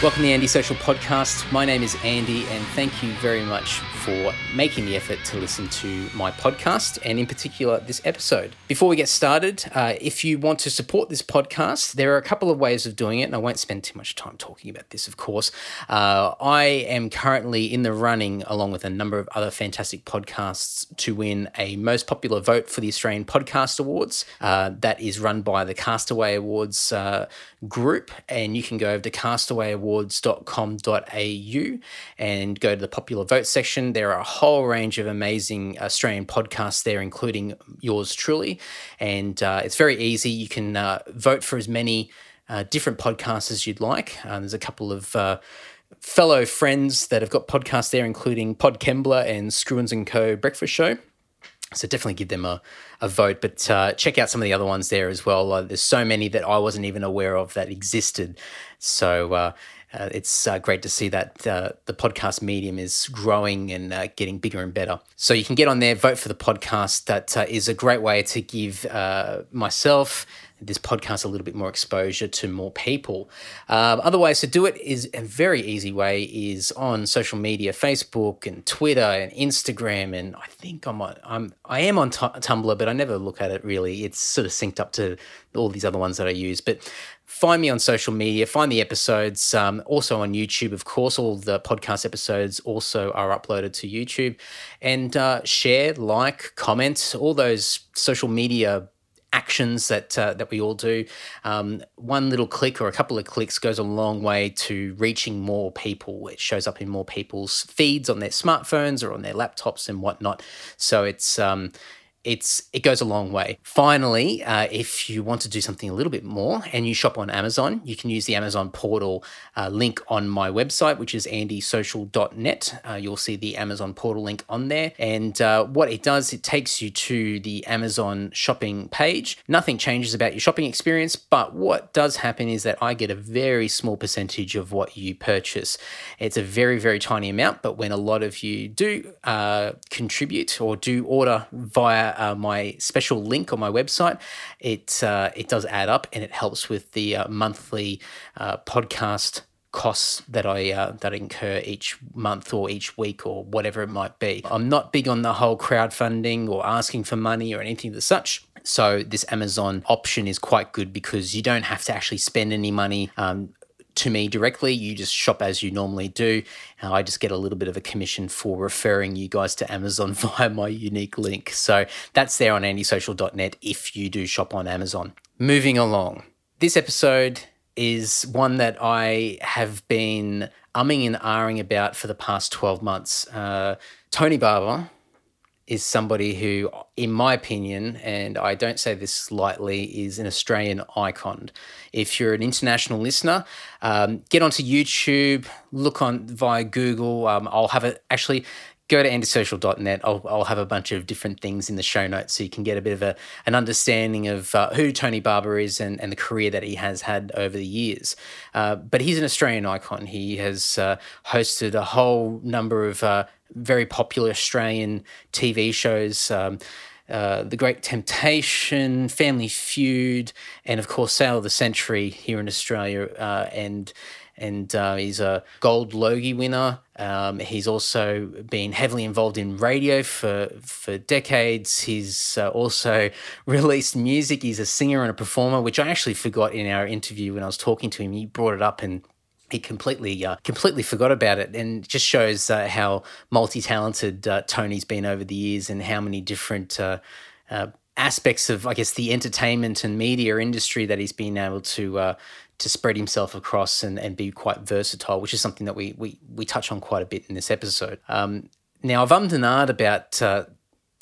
Welcome to the Andy Social Podcast. My name is Andy, and thank you very much for making the effort to listen to my podcast, and in particular, this episode. Before we get started, uh, if you want to support this podcast, there are a couple of ways of doing it, and I won't spend too much time talking about this, of course. Uh, I am currently in the running, along with a number of other fantastic podcasts, to win a most popular vote for the Australian Podcast Awards. Uh, that is run by the Castaway Awards uh, group, and you can go over to castawayawards.com.au and go to the popular vote section. There are a whole range of amazing Australian podcasts there, including yours truly, and uh, it's very easy. You can uh, vote for as many uh, different podcasts as you'd like. Uh, there's a couple of uh, fellow friends that have got podcasts there, including Pod Kembler and Screwins and Co. Breakfast Show. So definitely give them a, a vote, but uh, check out some of the other ones there as well. Uh, there's so many that I wasn't even aware of that existed. So uh, uh it's uh, great to see that uh, the podcast medium is growing and getting bigger and better. So you can get on there, vote for the podcast. That is a great way to give myself this podcast a little bit more exposure to more people. Um, other ways to do it is a very easy way is on social media, Facebook and Twitter and Instagram, and I think I'm on, I'm I am on t- Tumblr, but I never look at it really. It's sort of synced up to all these other ones that I use, but. Find me on social media, find the episodes, um, also on YouTube, of course. All the podcast episodes also are uploaded to YouTube. And uh, share, like, comment, all those social media actions that uh, that we all do. Um, one little click or a couple of clicks goes a long way to reaching more people. It shows up in more people's feeds on their smartphones or on their laptops and whatnot. So it's um, it's it goes a long way. Finally, uh, if you want to do something a little bit more and you shop on Amazon, you can use the Amazon portal uh, link on my website, which is andysocial.net. Uh, you'll see the Amazon portal link on there, and uh, what it does, it takes you to the Amazon shopping page. Nothing changes about your shopping experience, but what does happen is that I get a very small percentage of what you purchase. It's a very very tiny amount, but when a lot of you do uh, contribute or do order via uh, my special link on my website, it uh, it does add up and it helps with the uh, monthly uh, podcast costs that I uh, that I incur each month or each week or whatever it might be. I'm not big on the whole crowdfunding or asking for money or anything of such. So this Amazon option is quite good because you don't have to actually spend any money. Um, to me directly. You just shop as you normally do. And I just get a little bit of a commission for referring you guys to Amazon via my unique link. So that's there on andysocial.net if you do shop on Amazon. Moving along. This episode is one that I have been umming and ahhing about for the past 12 months. Uh, Tony Barber is somebody who, in my opinion, and I don't say this lightly, is an Australian icon. If you're an international listener, um, get onto YouTube, look on via Google. Um, I'll have it actually go to andysocial.net. I'll, I'll have a bunch of different things in the show notes so you can get a bit of a, an understanding of uh, who Tony Barber is and, and the career that he has had over the years. Uh, but he's an Australian icon. He has uh, hosted a whole number of uh, very popular Australian TV shows. Um, uh, the Great Temptation, Family Feud, and of course Sale of the Century here in Australia. Uh, and and uh, he's a Gold Logie winner. Um, he's also been heavily involved in radio for for decades. He's uh, also released music. He's a singer and a performer, which I actually forgot in our interview when I was talking to him. He brought it up and he completely uh, completely forgot about it and just shows uh, how multi-talented uh, Tony's been over the years and how many different uh, uh, aspects of I guess the entertainment and media industry that he's been able to uh, to spread himself across and, and be quite versatile, which is something that we we we touch on quite a bit in this episode. Um, now I've ummed and ahed about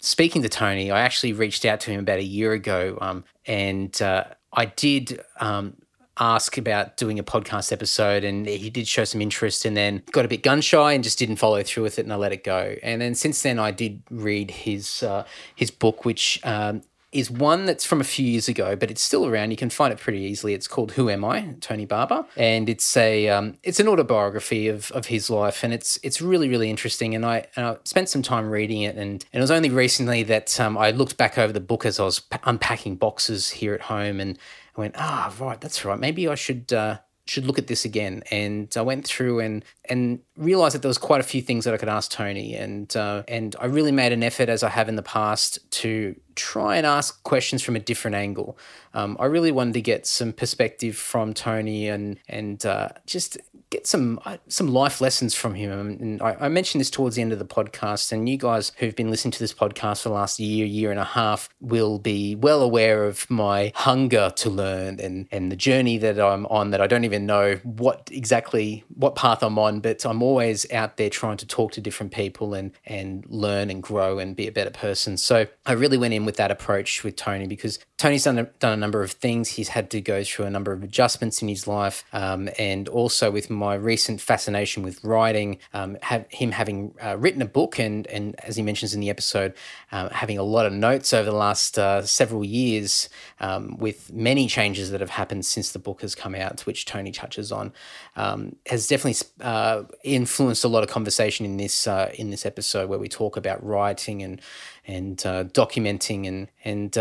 speaking to Tony. I actually reached out to him about a year ago, um, and I did um, ask about doing a podcast episode and he did show some interest and then got a bit gun shy and just didn't follow through with it and I let it go. And then since then I did read his uh, his book which um, is one that's from a few years ago, but it's still around. You can find it pretty easily. It's called "Who Am I?" Tony Barber, and it's a um, it's an autobiography of, of his life, and it's it's really really interesting. And I, and I spent some time reading it, and, and it was only recently that um, I looked back over the book as I was unpacking boxes here at home, and I went, ah, oh, right, that's right. Maybe I should uh, should look at this again. And I went through and and realized that there was quite a few things that I could ask Tony, and uh, and I really made an effort, as I have in the past, to try and ask questions from a different angle. Um, I really wanted to get some perspective from Tony and and uh, just get some uh, some life lessons from him. And I, I, mentioned this towards the end of the podcast, and you guys who've been listening to this podcast for the last year, year and a half, will be well aware of my hunger to learn and and the journey that I'm on. That I don't even know what exactly what path I'm on, but I'm always out there trying to talk to different people and and learn and grow and be a better person. So I really went in with that approach with Tony because Tony's done a, done a number of things. He's had to go through a number of adjustments in his life, um, and also with my recent fascination with writing, um, have him having uh, written a book, and and as he mentions in the episode, uh, having a lot of notes over the last uh, several years, um, with many changes that have happened since the book has come out, which Tony touches on, um, has definitely uh, influenced a lot of conversation in this uh, in this episode where we talk about writing and and uh, documenting and and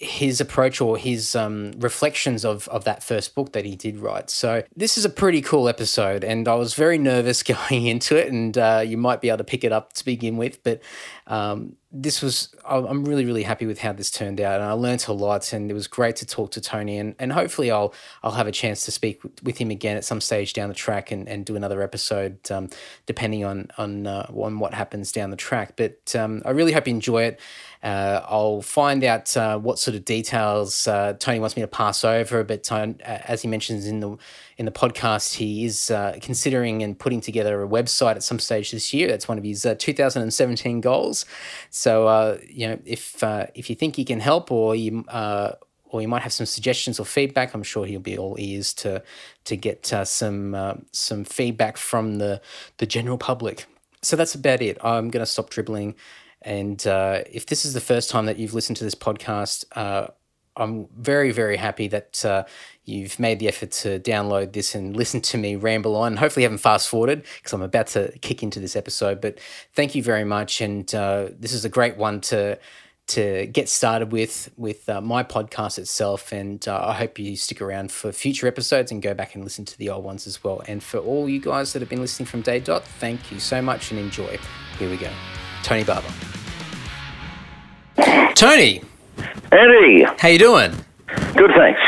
his approach or his um, reflections of, of that first book that he did write. So this is a pretty cool episode, and I was very nervous going into it, and uh, you might be able to pick it up to begin with, but um, this was I'm really really happy with how this turned out, and I learnt a lot, and it was great to talk to Tony, and, and hopefully I'll I'll have a chance to speak with him again at some stage down the track, and, and do another episode, um, depending on on uh, on what happens down the track. But um, I really hope you enjoy it. Uh, I'll find out uh, what sort of details uh, Tony wants me to pass over, but as he mentions in the in the podcast, he is uh, considering and putting together a website at some stage this year. That's one of his 2017 goals. So you know, if if you think he can help, or you or you might have some suggestions or feedback. I'm sure he'll be all ears to to get uh, some uh, some feedback from the the general public. So that's about it. I'm going to stop dribbling and uh, if this is the first time that you've listened to this podcast, uh, I'm very, very happy that uh, you've made the effort to download this and listen to me ramble on. Hopefully, you haven't fast forwarded because I'm about to kick into this episode. But thank you very much, and uh, this is a great one to to get started with with uh, my podcast itself. And uh, I hope you stick around for future episodes and go back and listen to the old ones as well. And for all you guys that have been listening from day dot, thank you so much and enjoy. Here we go. Tony Barber. Tony. Eddie. How you doing? Good, thanks.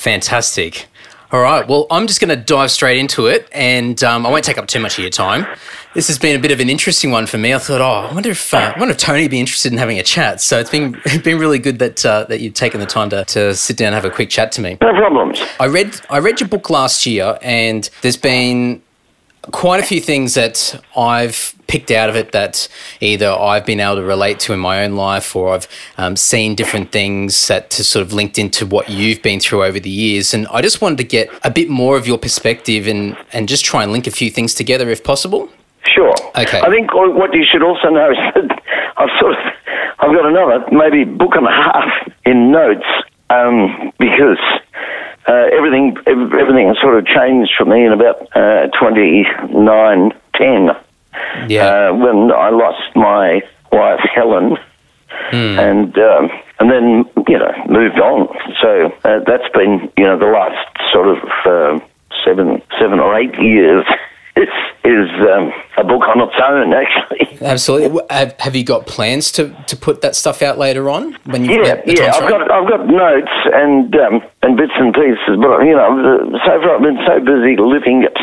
Fantastic. All right. Well, I'm just going to dive straight into it, and um, I won't take up too much of your time. This has been a bit of an interesting one for me. I thought, oh, I wonder if uh, I wonder if Tony would be interested in having a chat. So it's been it's been really good that uh, that you've taken the time to, to sit down and have a quick chat to me. No problems. I read I read your book last year, and there's been quite a few things that I've picked out of it that either I've been able to relate to in my own life or I've um, seen different things that to sort of linked into what you've been through over the years. And I just wanted to get a bit more of your perspective and, and just try and link a few things together if possible. Sure. Okay. I think what you should also know is that I've sort of I've got another maybe book and a half in notes um, because uh, everything everything sort of changed for me in about uh, 29, 10, yeah. uh, when I lost my wife Helen, mm. and um, and then you know moved on. So uh, that's been you know the last sort of uh, seven seven or eight years a book on its own, actually. Absolutely. Have, have you got plans to, to put that stuff out later on when you yeah yeah I've got I've got notes and um, and bits and pieces, but you know so far I've been so busy living it.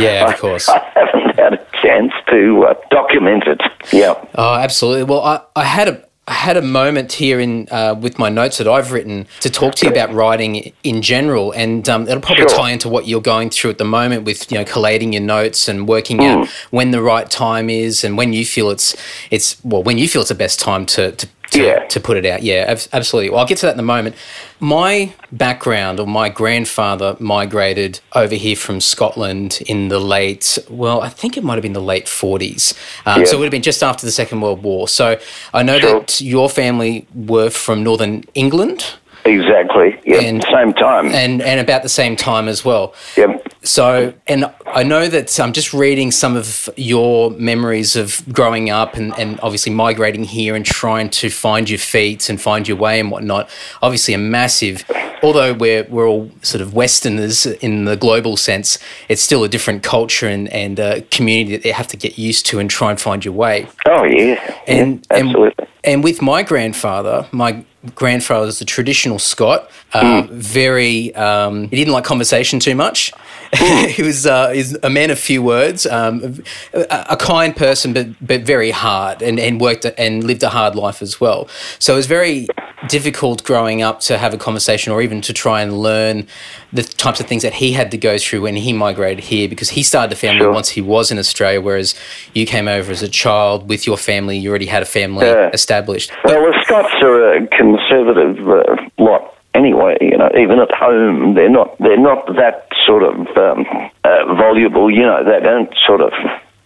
Yeah, of course. I, I haven't had a chance to uh, document it. Yeah. Oh, absolutely. Well, I, I had a I had a moment here in uh, with my notes that I've written to talk to you about writing in general, and um, it'll probably sure. tie into what you're going through at the moment with you know collating your notes and working mm. out when the right time is and when you feel it's it's well when you feel it's the best time to to to, yeah. to put it out. Yeah, absolutely. Well, I'll get to that in a moment. My background, or my grandfather migrated over here from Scotland in the late, well, I think it might have been the late 40s. Um, yeah. So it would have been just after the Second World War. So I know sure. that your family were from Northern England. Exactly. Yeah. Same time. And and about the same time as well. Yep. So, and I know that I'm just reading some of your memories of growing up and, and obviously migrating here and trying to find your feet and find your way and whatnot. Obviously, a massive although we're we're all sort of Westerners in the global sense, it's still a different culture and and uh, community that you have to get used to and try and find your way. Oh yeah, And yeah, absolutely. and with my grandfather, my grandfather is a traditional Scot, uh, very. Um, he didn't like conversation too much. he was uh, he's a man of few words, um, a, a kind person, but but very hard, and, and worked and lived a hard life as well. So it was very difficult growing up to have a conversation or even to try and learn the types of things that he had to go through when he migrated here because he started a family Sure. once he was in Australia, whereas you came over as a child with your family, you already had a family Yeah. established. Well, the Scots are a conservative uh, lot anyway. You know, even at home, they're not they're not that sort of um, uh, voluble. You know, they don't sort of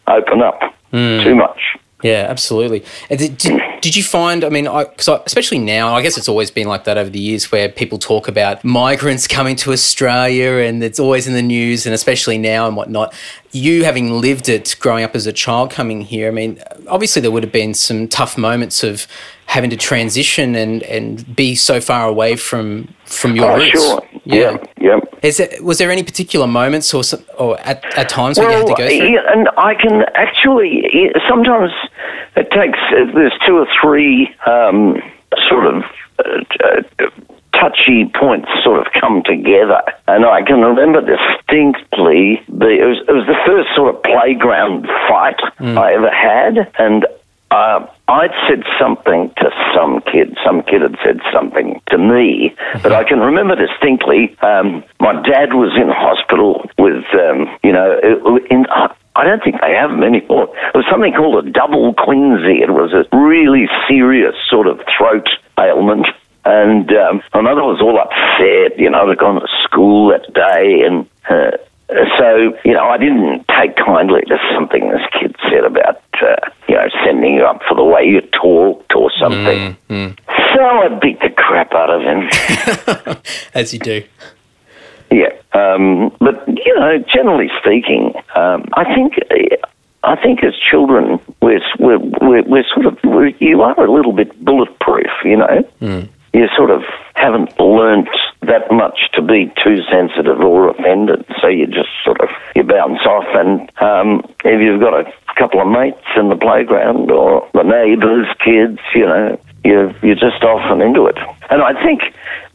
open up too much. Yeah, absolutely. Did, did, did you find, I mean, I, cause I, especially now, I guess it's always been like that over the years where people talk about migrants coming to Australia and it's always in the news and especially now and whatnot. You having lived it growing up as a child coming here, I mean, obviously there would have been some tough moments of having to transition and, and be so far away from from your Oh, roots. sure. Yeah, yeah. Is there, was there any particular moments or, or at, at times where you had to go through? yeah, and I can actually sometimes it takes uh, there's two or three um, sort of uh, uh, touchy points sort of come together, and I can remember distinctly the it was, it was the first sort of playground fight I ever had, and. Uh, I'd said something to some kid. Some kid had said something to me, but I can remember distinctly. Um, my dad was in hospital with, um, you know, in. I don't think they have them anymore. It was something called a double quinsy. It was a really serious sort of throat ailment. And um, my mother was all upset, you know, had gone to school that day. And uh, so, you know, I didn't take kindly to something this kid said about, uh, you know, sending you up for the way you talked or something. mm. So I beat the crap out of him. As you do. Yeah, um, but you know, generally speaking, um, I think I think as children we're we're we're, we're sort of we're, you are a little bit bulletproof. You know, you sort of haven't learnt that much to be too sensitive or offended, so you just sort of you bounce off. And um, if you've got a couple of mates in the playground or the neighbours' kids, you know, you you're just off and into it. And I think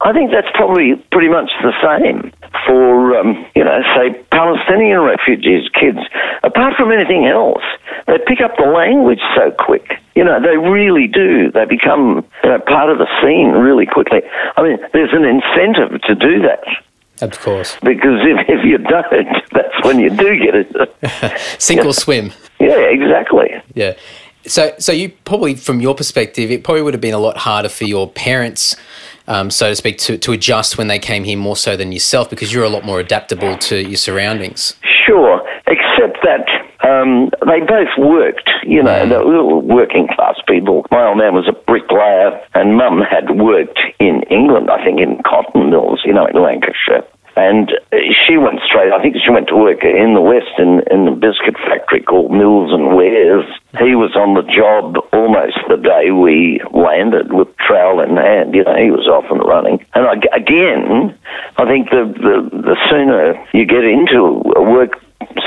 I think that's probably pretty much the same for um, you know, say Palestinian refugees, kids. Apart from anything else, they pick up the language so quick. You know, they really do. They become you know, part of the scene really quickly. I mean, there's an incentive to do that. Of course. Because if, if you don't, that's when you do get it. Sink or swim. yeah, exactly. Yeah. So, so you probably, from your perspective, it probably would have been a lot harder for your parents, um, so to speak, to, to adjust when they came here more so than yourself because you're a lot more adaptable to your surroundings. Sure, except that um, they both worked. You know, they were working class people. My old man was a bricklayer, and Mum had worked in England, I think, in cotton mills. You know, in Lancashire. And she went straight. I think she went to work in the West in, in the biscuit factory called Mills and Wares. He was on the job almost the day we landed with trowel in hand. You know, he was off and running. And I, again, I think the, the the sooner you get into a work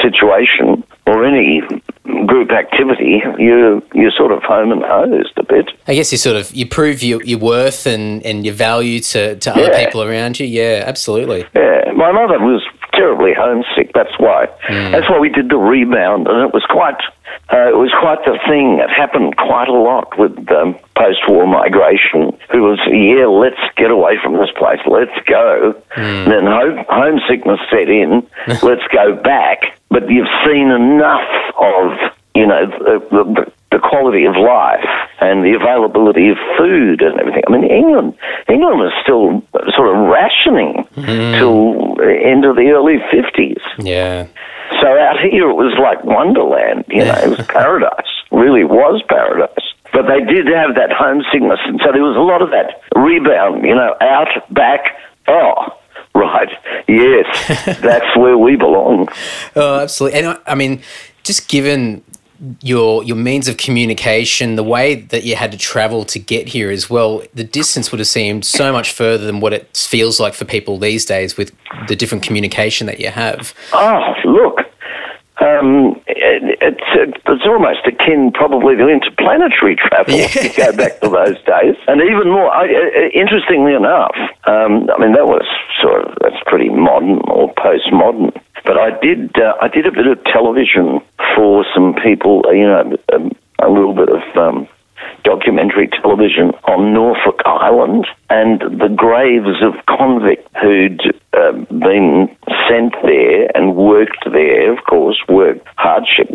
situation or any group activity, you you're sort of home and hosed a bit. I guess you sort of you prove your, your worth and, and your value to, to other people around you. Yeah, absolutely. Yeah, my mother was terribly homesick. That's why. Hmm. That's why we did the rebound, and it was quite. Uh, it was quite the thing. It happened quite a lot with um, post-war migration. It was, yeah, let's get away from this place. Let's go. Then home, homesickness set in. let's go back. But you've seen enough of, you know, the, the, the quality of life and the availability of food and everything. I mean, England, England was still sort of rationing till into the early fifties. Yeah. So out here, it was like Wonderland. You know, it was paradise. Really was paradise. But they did have that homesickness, and so there was a lot of that rebound. You know, out, back. Oh, right. Yes, that's where we belong. Oh, absolutely. And I, I mean, just given your your means of communication, the way that you had to travel to get here as well, the distance would have seemed so much further than what it feels like for people these days with the different communication that you have. Oh, look, um, it, it's, it's almost akin probably to interplanetary travel Yeah. if you go back to those days. And even more, I, uh, interestingly enough, um, I mean, that was sort of, that's pretty modern or postmodern. But I did, uh, I did a bit of television for some people, uh, you know, um, a little bit of um, documentary television on Norfolk Island and the graves of convicts who'd uh, been sent there and worked there, of course, worked hardship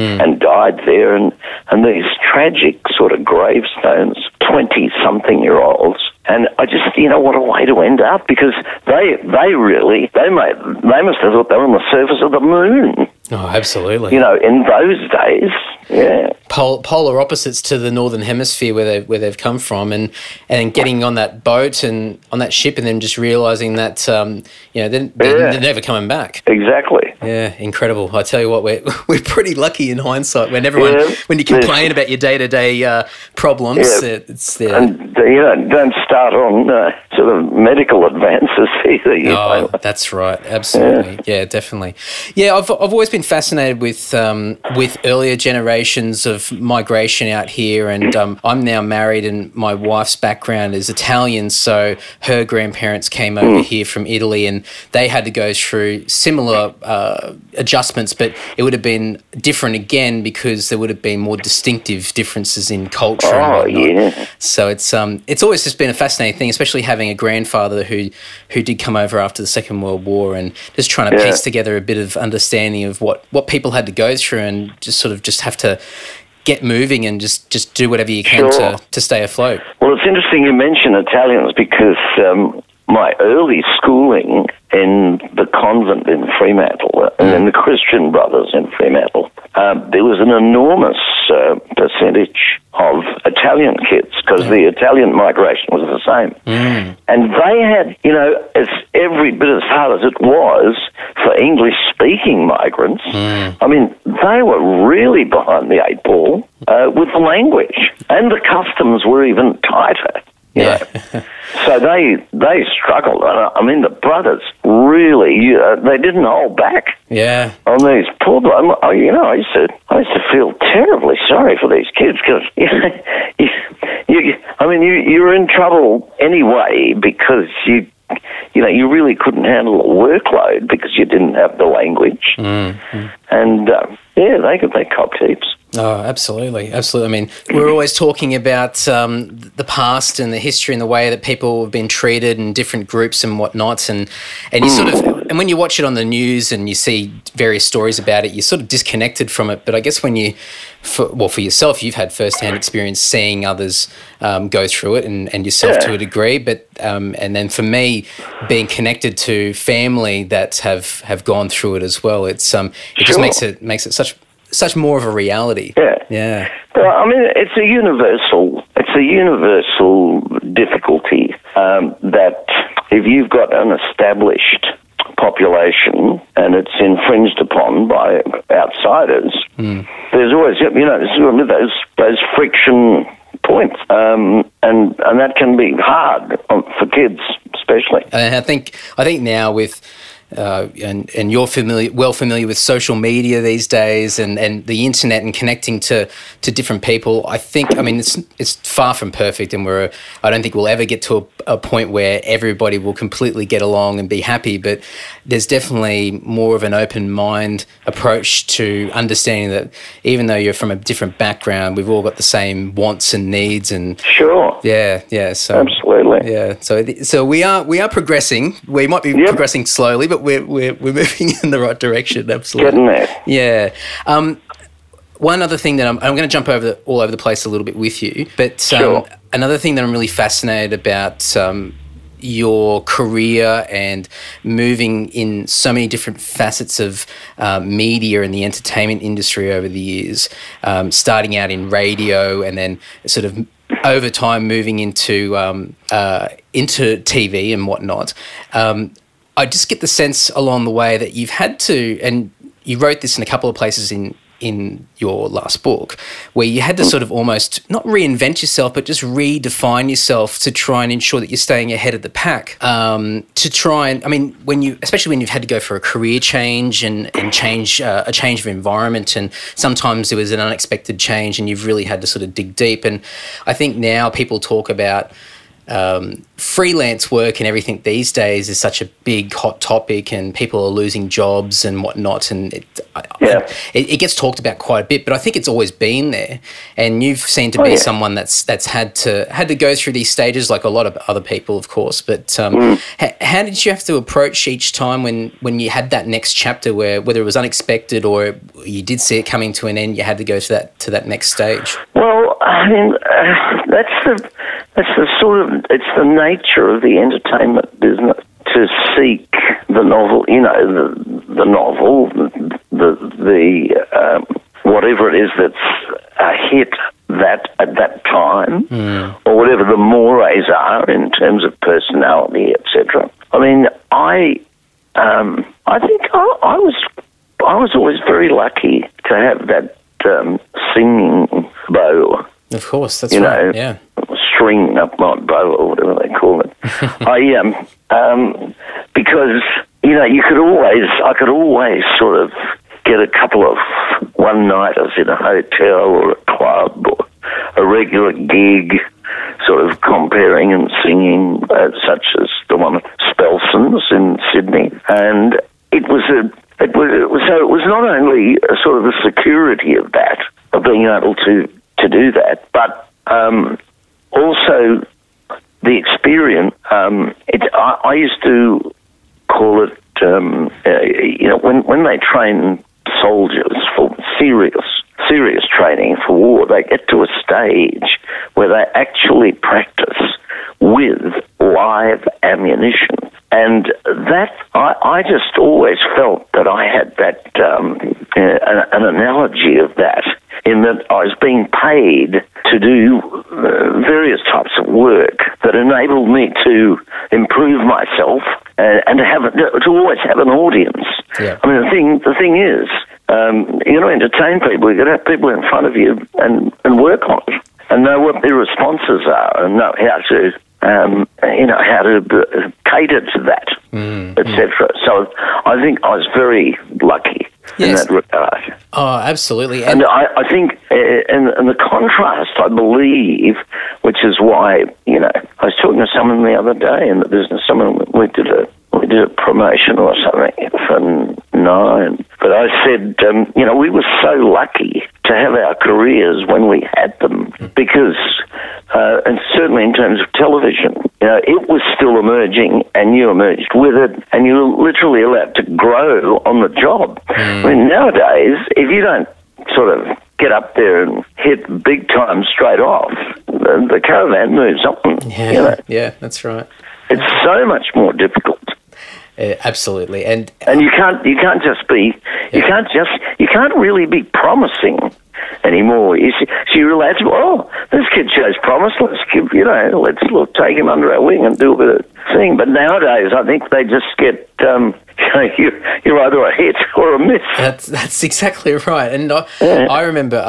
work and died there. And, and these tragic sort of gravestones, 20 something year olds. And I just, you know, what a way to end up because they, they really, they might, they must have thought they were on the surface of the moon, Oh, absolutely. you know, in those days. Yeah. Pol- polar opposites to the northern hemisphere where they where they've come from, and and getting on that boat and on that ship, and then just realizing that um, you know they're, they're, Yeah. they're never coming back. Exactly. Yeah, incredible. I tell you what, we're we're pretty lucky in hindsight when everyone Yeah. when you complain about your day to day problems, Yeah. it's there. And you know, don't start on uh, sort of medical advances either. Oh, know. that's right. Absolutely. Yeah. definitely. Yeah, I've, I've always been fascinated with um, with earlier generations of migration out here, and um, I'm now married, and my wife's background is Italian, so her grandparents came over here from Italy, and they had to go through similar uh, adjustments, but it would have been different again because there would have been more distinctive differences in culture. Oh, yeah. So it's um it's always just been a fascinating thing, especially having a grandfather who who did come over after the Second World War and just trying to Yeah. piece together a bit of understanding of what what people had to go through and just sort of just have to get moving and just just do whatever you can Sure. to to stay afloat. Well, it's interesting you mention Italians because um, my early schooling in the convent in Fremantle uh, and in the Christian Brothers in Fremantle, uh, there was an enormous uh, percentage of Italian kids because the Italian migration was the same. And they had, you know, as every bit as hard as it was for English speaking migrants, I mean, they were really behind the eight ball uh, with the language. And the customs were even tighter. You Yeah. know. so they they struggled. Uh, I mean, the brothers really uh, they didn't hold back Yeah. on these poor. blo- I'm- I- You know, I used to I used to feel terribly sorry for these kids because you, you, you, I mean, you you're in trouble anyway because you. You know, you really couldn't handle the workload because you didn't have the language, and uh, yeah, they could they copped heaps. Oh, absolutely, absolutely. I mean, we're always talking about um, the past and the history and the way that people have been treated in different groups and whatnot, and and you sort of and when you watch it on the news and you see various stories about it, you're sort of disconnected from it. But I guess when you, for, well, for yourself, you've had firsthand experience seeing others um, go through it and, and yourself Yeah. to a degree. But um, and then for me, being connected to family that have have gone through it as well, it's um it just makes it makes it such such more of a reality. Yeah. Yeah. Well, I mean, it's a universal, it's a universal difficulty um, that if you've got an established population and it's infringed upon by outsiders, there's always, you know, those those friction points, um, and and that can be hard um, for kids, especially. And I think I think now with uh, and and you're familiar well familiar with social media these days and, and the internet and connecting to, to different people. I think I mean it's it's far from perfect, and we're I don't think we'll ever get to a, a point where everybody will completely get along and be happy. But there's definitely more of an open mind approach to understanding that even though you're from a different background, we've all got the same wants and needs and Sure. yeah yeah so Absolutely. Yeah, so so we are we are progressing. We might be Yep. progressing slowly, but we're, we're we're moving in the right direction. Absolutely. Getting there. Yeah. Um, one other thing that I'm, I'm going to jump over the, all over the place a little bit with you, but um, Sure. another thing that I'm really fascinated about um, your career and moving in so many different facets of uh, media and the entertainment industry over the years, um, starting out in radio and then sort of over time moving into um, uh, into TV and whatnot. Um, I just get the sense along the way that you've had to, and you wrote this in a couple of places in in your last book, where you had to sort of almost not reinvent yourself, but just redefine yourself to try and ensure that you're staying ahead of the pack. Um, to try and, I mean, when you, especially when you've had to go for a career change and and change uh, a change of environment, and sometimes it was an unexpected change, and you've really had to sort of dig deep. And I think now people talk about um, freelance work and everything these days is such a big hot topic, and people are losing jobs and whatnot, and it, yeah. it, it, gets talked about quite a bit. But I think it's always been there, and you've seemed to oh, be yeah. someone that's that's had to had to go through these stages, like a lot of other people, of course. But um, mm. ha- how did you have to approach each time when when you had that next chapter, where whether it was unexpected or you did see it coming to an end, you had to go to that to that next stage? Well, I mean, uh, that's the that's the sort of it's the nature of the entertainment business to seek the novel, you know, the the novel, the the, the um, whatever it is that's a hit that at that time, mm. or whatever the mores are in terms of personality, etc. I mean, I um, I think I, I was I was always very lucky to have that um, singing bow. Of course, that's you right. know, yeah string up my bow or whatever they call it. I um, um, because you know you could always I could always sort of get a couple of one nighters in a hotel or a club or a regular gig, sort of compering and singing, uh, such as the one at Spelsons in Sydney, and it was a it was, it was so it was not only a sort of the security of that of being able to to do that, but um, also the experience. Um, it, I, I, used to call it, um, uh, you know, when when they train soldiers for serious serious training for war, they get to a stage where they actually practice with live ammunition. And that, I, I just always felt that I had that, um, uh, an, an analogy of that in that I was being paid to do uh, various types of work that enabled me to improve myself and, and to have to always have an audience. Yeah. I mean, the thing the thing is, um, you know, entertain people. You got to have people in front of you and and work on it and know what their responses are and know how to. Um, you know how to cater to that, mm, etc. So I think I was very lucky Yes. in that regard. Oh, absolutely. And I, I think, uh, and, and the contrast, I believe, which is why, you know, I was talking to someone the other day in the business, someone, we did a, we did a promotion or something for Nine. But I said, um, you know, we were so lucky to have our careers when we had them because, uh, and certainly in terms of television, you know, it was still emerging and you emerged with it and you were literally allowed to grow on the job. I mean, nowadays, if you don't sort of get up there and hit big time straight off, the, the caravan moves on. Yeah, You know? yeah, that's right. It's so much more difficult. Uh, absolutely, and And you can't you can't just be you can't just you can't really be promising anymore. You see, so you realize, oh this kid shows promise. Let's give you know let's look take him under our wing and do a bit of thing. But nowadays I think they just get um, you you're either a hit or a miss. that's that's exactly right. And I, Yeah. I remember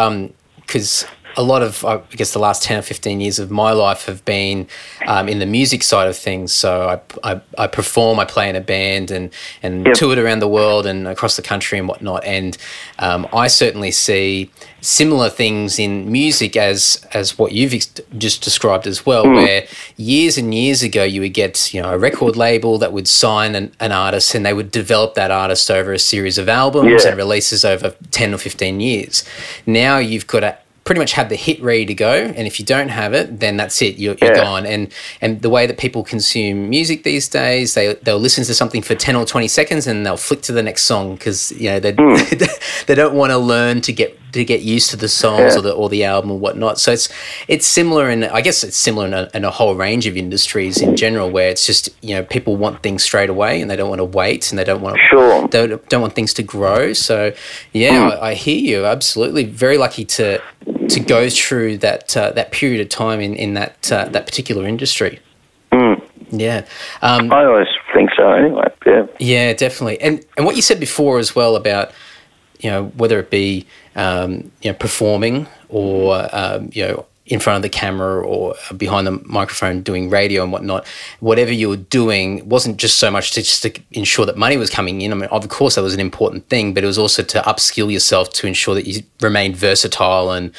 because. A lot of, I guess, the last 10 or 15 years of my life have been um, in the music side of things. So I, I, I perform, I play in a band and, and Yep. toured around the world and across the country and whatnot. And um, I certainly see similar things in music as, as what you've ex- just described as well, where years and years ago you would get, you know, a record label that would sign an, an artist and they would develop that artist over a series of albums Yeah. and releases over 10 or 15 years. Now you've got to pretty much have the hit ready to go and if you don't have it then that's it you're, you're Yeah. gone and and the way that people consume music these days they they'll listen to something for 10 or 20 seconds and they'll flick to the next song because you know they hmm. they don't want to learn to get to get used to the songs Yeah. or the or the album or whatnot so it's it's similar and I guess it's similar in a, in a whole range of industries in general where it's just you know people want things straight away and they don't want to wait and they don't want to Sure. don't, don't want things to grow. So, yeah, I, I hear you. Absolutely, very lucky to to go through that uh, that period of time in in that uh, that particular industry. Mm. Yeah, um, I always think so. Anyway, yeah. yeah, definitely. And and what you said before as well about you know, whether it be um, you know performing or um, you know in front of the camera or behind the microphone doing radio and whatnot, whatever you were doing wasn't just so much to just to ensure that money was coming in. I mean, of course, that was an important thing, but it was also to upskill yourself to ensure that you remained versatile and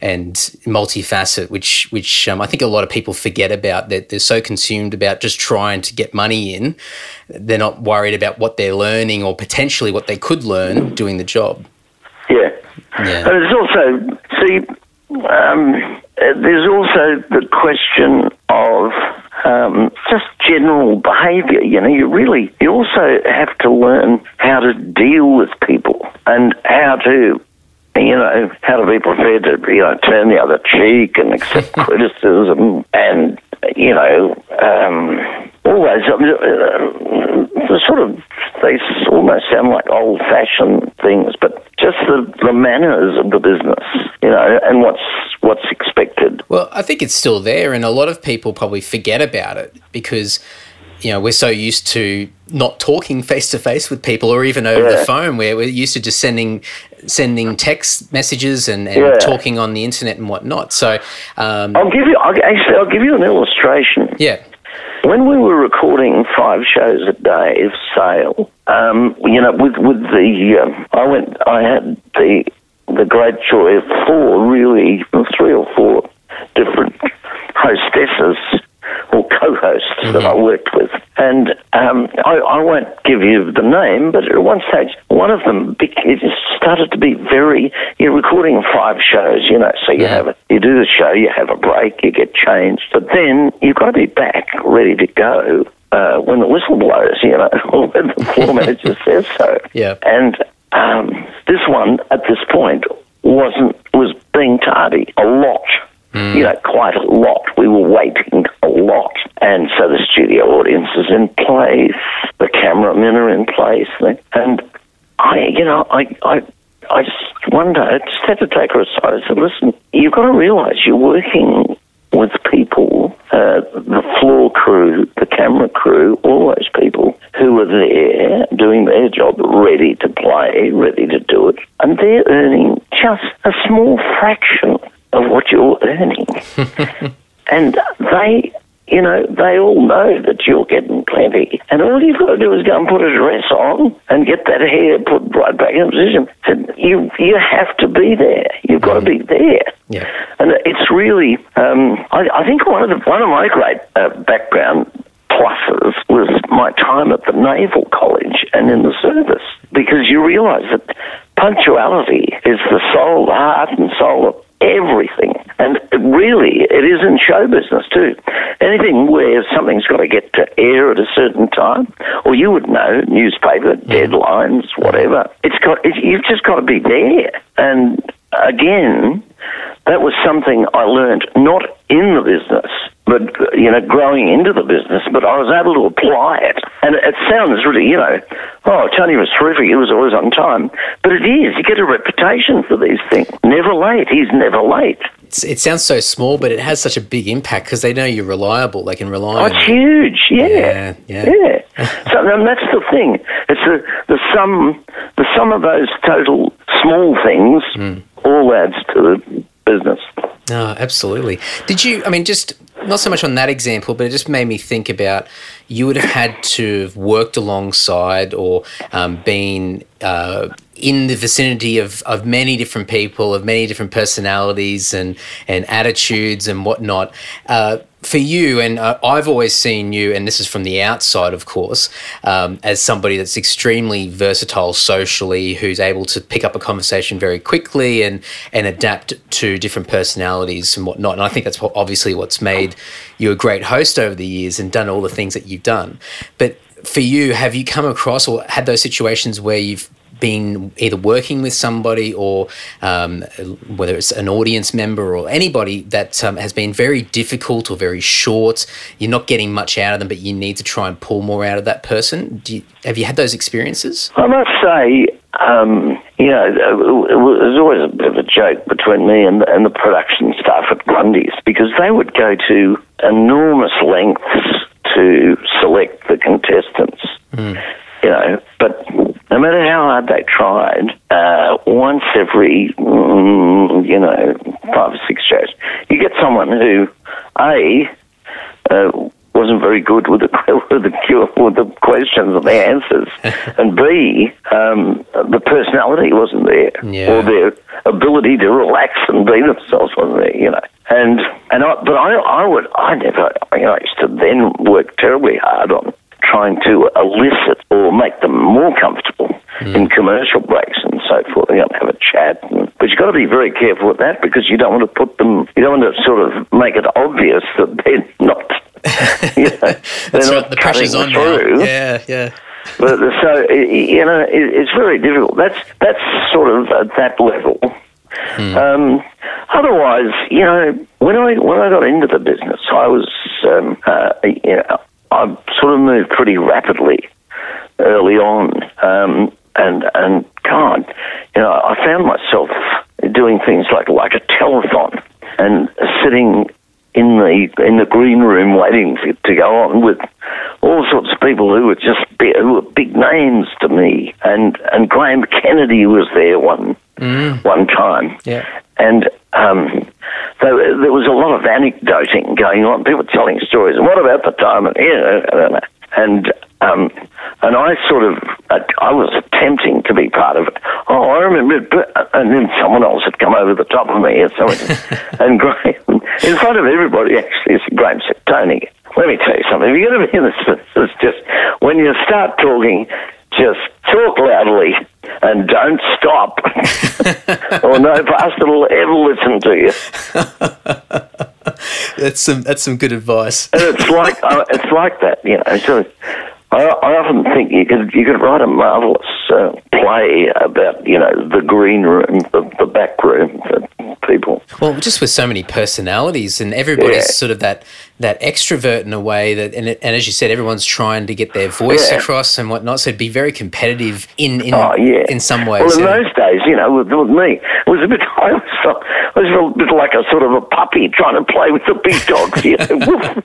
and multifaceted, which which um, I think a lot of people forget about. That they're so consumed about just trying to get money in, they're not worried about what they're learning or potentially what they could learn doing the job. Yeah. Yeah. And it's also see. Um, there's also the question of um, just general behaviour. You know, you really you also have to learn how to deal with people and how to you know, how to be prepared to, you know, turn the other cheek and accept criticism and, you know, um, always, I uh, the sort of, they almost sound like old fashioned things, but just the, the manners of the business, you know, and what's what's expected. Well, I think it's still there, and a lot of people probably forget about it because you know we're so used to not talking face to face with people or even over yeah. the phone where we're used to just sending sending text messages and, and yeah. talking on the internet and whatnot so um, i'll give you I'll, actually i'll give you an illustration yeah when we were recording five shows a day of sale um, you know with with the um, i went i had the the great joy of four really three or four different hostesses or co-hosts mm-hmm. that I worked with. And um, I, I, won't give you the name, but at one stage, one of them it started to be very. You're recording five shows, you know, so you yeah. have a, you do the show, you have a break, you get changed, but then you've got to be back ready to go. Uh, when the whistle blows, you know, or when the floor manager says so. Yeah. And um, this one, at this point, wasn't was being tardy a lot Mm. You know, quite a lot. We were waiting a lot. And so the studio audience is in place, the cameramen are in place. And I, you know, I, I, I just day I just had to take her aside. I said, listen, you've got to realize you're working with people, uh, the floor crew, the camera crew, all those people who are there doing their job, ready to play, ready to do it, and they're earning just a small fraction of what you're earning. and they, you know, they all know that you're getting plenty. And all you've got to do is go and put a dress on and get that hair put right back in position. And you, you have to be there. You've got to be there. Yeah. And it's really, um, I, I, think one of the, one of my great uh, background pluses was my time at the Naval College and in the service because you realise that punctuality is the soul, the heart and soul of everything. And really, it is in show business too. Anything where something's got to get to air at a certain time, or you would know, newspaper, mm. deadlines, whatever. It's got, it, you've just got to be there. And again, that was something I learned not in the business, but you know, growing into the business. But I was able to apply it, and it sounds really, you know, oh, Tony was terrific. He was always on time, but it is. You get a reputation for these things. Never late. He's never late. it sounds so small, but it has such a big impact because they know you're reliable. They can rely. Oh, it's huge. Yeah, yeah, yeah. yeah. so and that's the thing. It's the the sum the sum of those total small things mm. all adds to the business. No, absolutely. Did you? I mean, just not so much on that example, but it just made me think about you would have had to have worked alongside or um, been uh, in the vicinity of, of many different people, of many different personalities and, and attitudes and whatnot. Uh, for you, and uh, I've always seen you, and this is from the outside, of course, um, as somebody that's extremely versatile socially, who's able to pick up a conversation very quickly and and adapt to different personalities and whatnot. And I think that's obviously what's made you a great host over the years and done all the things that you've done. But for you, have you come across or had those situations where you've been either working with somebody or um, whether it's an audience member or anybody that um, has been very difficult or very short, you're not getting much out of them, but you need to try and pull more out of that person. You, have you had those experiences? I must say, um, you know, it was always a bit of a joke between me and, and the production staff at Grundy's because they would go to enormous lengths to select the contestants. Mm. You know, but no matter how hard they tried, uh, once every, mm, you know, five or six shows, you get someone who, A, uh, wasn't very good with the with the with the questions and the answers, and B, um, the personality wasn't there, Yeah. or their ability to relax and be themselves wasn't there, you know. And and I, but I I would I never you know, I used to then work terribly hard on trying to elicit or make them more comfortable in commercial breaks and so forth. You know, have a chat, but you've got to be very careful with that because you don't want to put them, you don't want to sort of make it obvious that they're not. you know, they're not right. The pressure's on through. now. Yeah, yeah. But so you know, it, it's very difficult. That's that's sort of at that level. Um, otherwise, you know, when I when I got into the business, I was um, uh, you know, I sort of moved pretty rapidly early on, um, and and God, you know, I found myself doing things like like a telethon and sitting in the in the green room waiting for, to go on with all sorts of people who were just bi- who were big names to me, and and Graham Kennedy was there one one time, Yeah. and um, there, there was a lot of anecdoting going on. People telling stories. And what about the time? And yeah, know. And um, and I sort of I, I was attempting to be part of it. Oh, I remember, it, but, and then someone else had come over the top of me, and someone, and Graham in front of everybody. Actually, Graham said, "Tony, let me tell you something. If you're going to be in this business, just when you start talking." Just talk loudly and don't stop, or no pastor will ever listen to you. That's some that's some good advice. And it's like uh, it's like that, you know. So I, I often think you could you could write a marvelous uh, play about you know the green room, the, the back room for people. Well, just with so many personalities, and everybody's Yeah. sort of that that extrovert in a way that, and, and as you said, everyone's trying to get their voice Yeah. across and whatnot. So it'd be very competitive in in, Oh yeah, in some ways. Well, in those days, you know, with, with me, was a bit. I felt, I was a bit like a sort of a puppy trying to play with the big dogs. You know?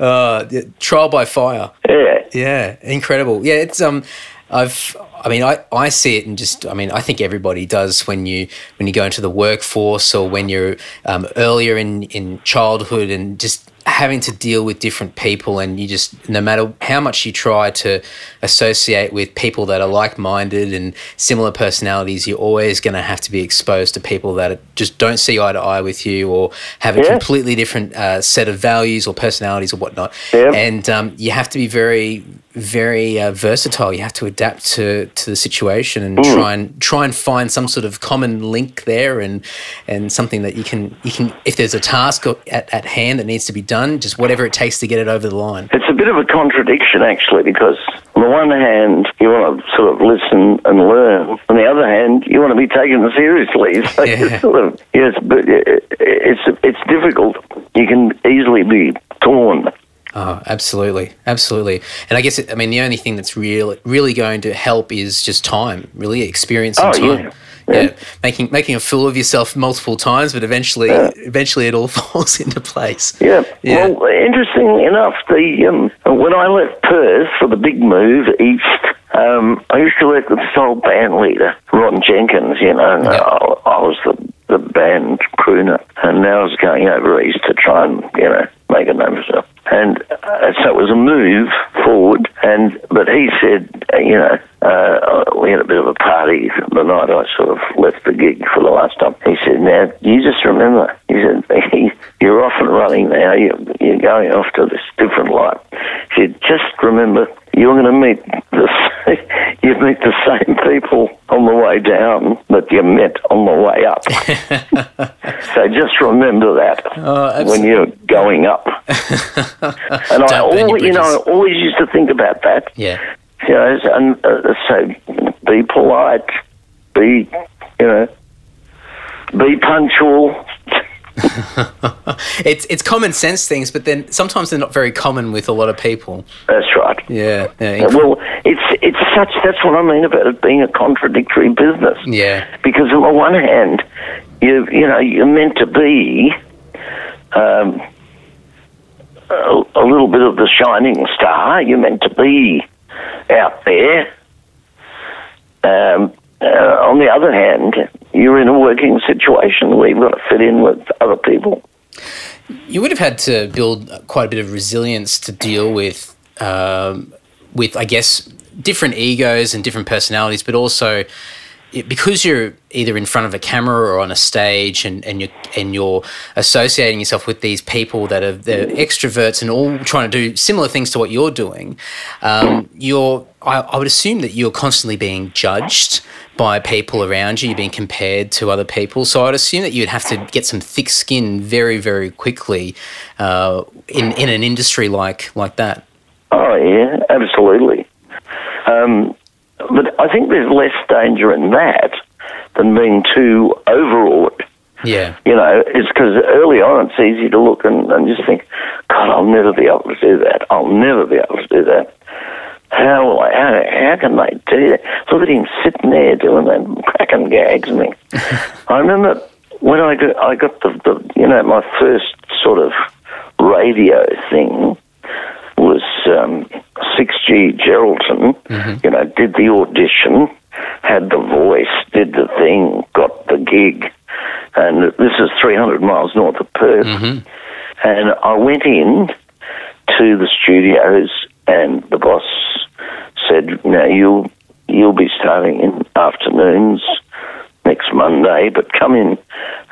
Uh, yeah, trial by fire. yeah. Yeah, incredible. Yeah, it's um, I've, I mean, I, I see it and just, I mean, I think everybody does when you when you go into the workforce or when you're um, earlier in in childhood and just having to deal with different people and you just no matter how much you try to associate with people that are like-minded and similar personalities you're always going to have to be exposed to people that just don't see eye to eye with you or have a Yeah. completely different uh, set of values or personalities or whatnot Yeah. and um, you have to be very very uh, versatile you have to adapt to to the situation and Mm. try and try and find some sort of common link there and and something that you can you can if there's a task at, at hand that needs to be done just whatever it takes to get it over the line It's a bit of a contradiction, actually, because on the one hand, you want to sort of listen and learn. On the other hand, you want to be taken seriously. So Yeah. it's sort of yes, but it's it's difficult. You can easily be torn. Oh, absolutely, absolutely. And I guess it, I mean the only thing that's real, really going to help is just time, really experience and Oh, time. yeah. Yeah. making making a fool of yourself multiple times, but eventually, eventually it all falls into place. Yeah. Yeah. Well, interesting enough, the um, when I left Perth for the big move east, um, I used to work with this old band leader, Ron Jenkins. You know, and Yeah. I, I was the the band crooner, and now I was going over east to try and you know make a name for himself. And uh, so it was a move forward, and but he said, uh, you know, uh, we had a bit of a party the night I sort of left the gig for the last time. He said, now you just remember, he said, you're off and running now. You're, going off to this different life. He said, just remember, you're going to meet the you meet the same people on the way down that you met on the way up. so just remember that Oh, when you're going up. and I, Don't always, you know, I always used to think about that. Yeah, You know, and uh, so be polite, be you know, be punctual. it's it's common sense things, but then sometimes they're not very common with a lot of people. That's right. Yeah, yeah, Well, it's it's such. That's what I mean about it being a contradictory business. yeah, Because on the one hand, you you know you're meant to be um, a, a little bit of the shining star. You're meant to be out there, um, uh, on the other hand, you're in a working situation where you've got to fit in with other people. You would have had to build quite a bit of resilience to deal with, um, with I guess, different egos and different personalities, but also because you're either in front of a camera or on a stage and, and you're and you're associating yourself with these people that are they're extroverts and all trying to do similar things to what you're doing, um, you're I, I, would assume that you're constantly being judged by people around you, you're being compared to other people. So I'd assume that you'd have to get some thick skin very, very quickly uh, in in an industry like like that. Oh yeah, absolutely. Um, but I think there's less danger in that than being too overawed. Yeah. You know, it's because early on it's easy to look and, and just think, God, I'll never be able to do that. I'll never be able to do that. How, how, how can they do that? Look at him sitting there doing that, cracking gags and things. I remember when I got, I got the, the, you know, my first sort of radio thing was um, 6G Geraldton, mm-hmm. you know, did the audition, had the voice, did the thing, got the gig. And this is 300 miles north of Perth. Mm-hmm. And I went in to the studios, and the boss said, "Now you'll you'll be starting in afternoons next Monday, but come in.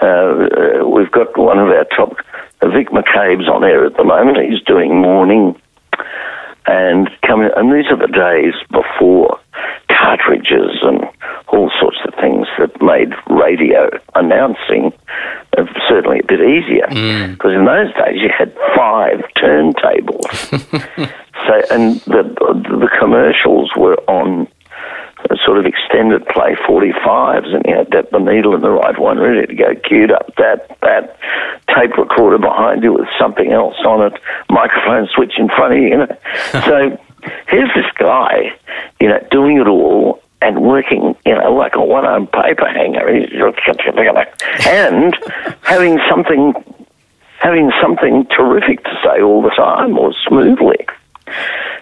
Uh, uh, we've got one of our top, uh, Vic McCabe's on air at the moment. He's doing morning and coming, and these are the days before cartridges and all sorts of things that made radio announcing certainly a bit easier. Because mm. in those days you had five turntables. so, and the the commercials were on sort of extended play 45s and you had that the needle in the right one ready to go queued up that that tape recorder behind you with something else on it microphone switch in front of you, you know. so here's this guy you know doing it all and working, you know, like a one-armed paper hanger, and having something, having something terrific to say all the time or smoothly.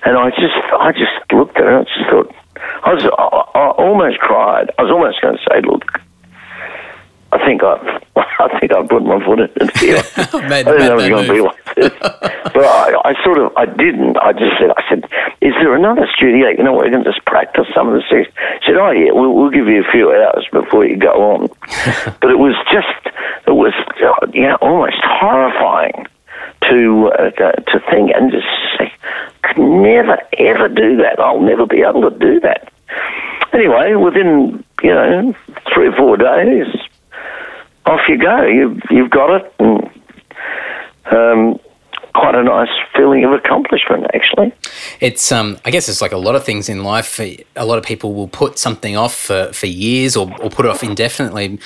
And I just, I just looked at it and just thought, I was, I, I almost cried. I was almost going to say, look, I think I, I think I put my foot in it here. I didn't know it was going to be like this, but I, I, sort of, I didn't. I just said, I said, is there another studio? You know, what we can just practice some of the things. He said, oh yeah, we'll, we'll give you a few hours before you go on. but it was just, it was, yeah, almost horrifying to uh, to think and just say, could never ever do that. I'll never be able to do that. Anyway, within you know three or four days, off you go. You've you've got it, and um, quite a nice feeling of accomplishment, actually. It's, um, I guess it's like a lot of things in life. A lot of people will put something off for, for years or, or put it off indefinitely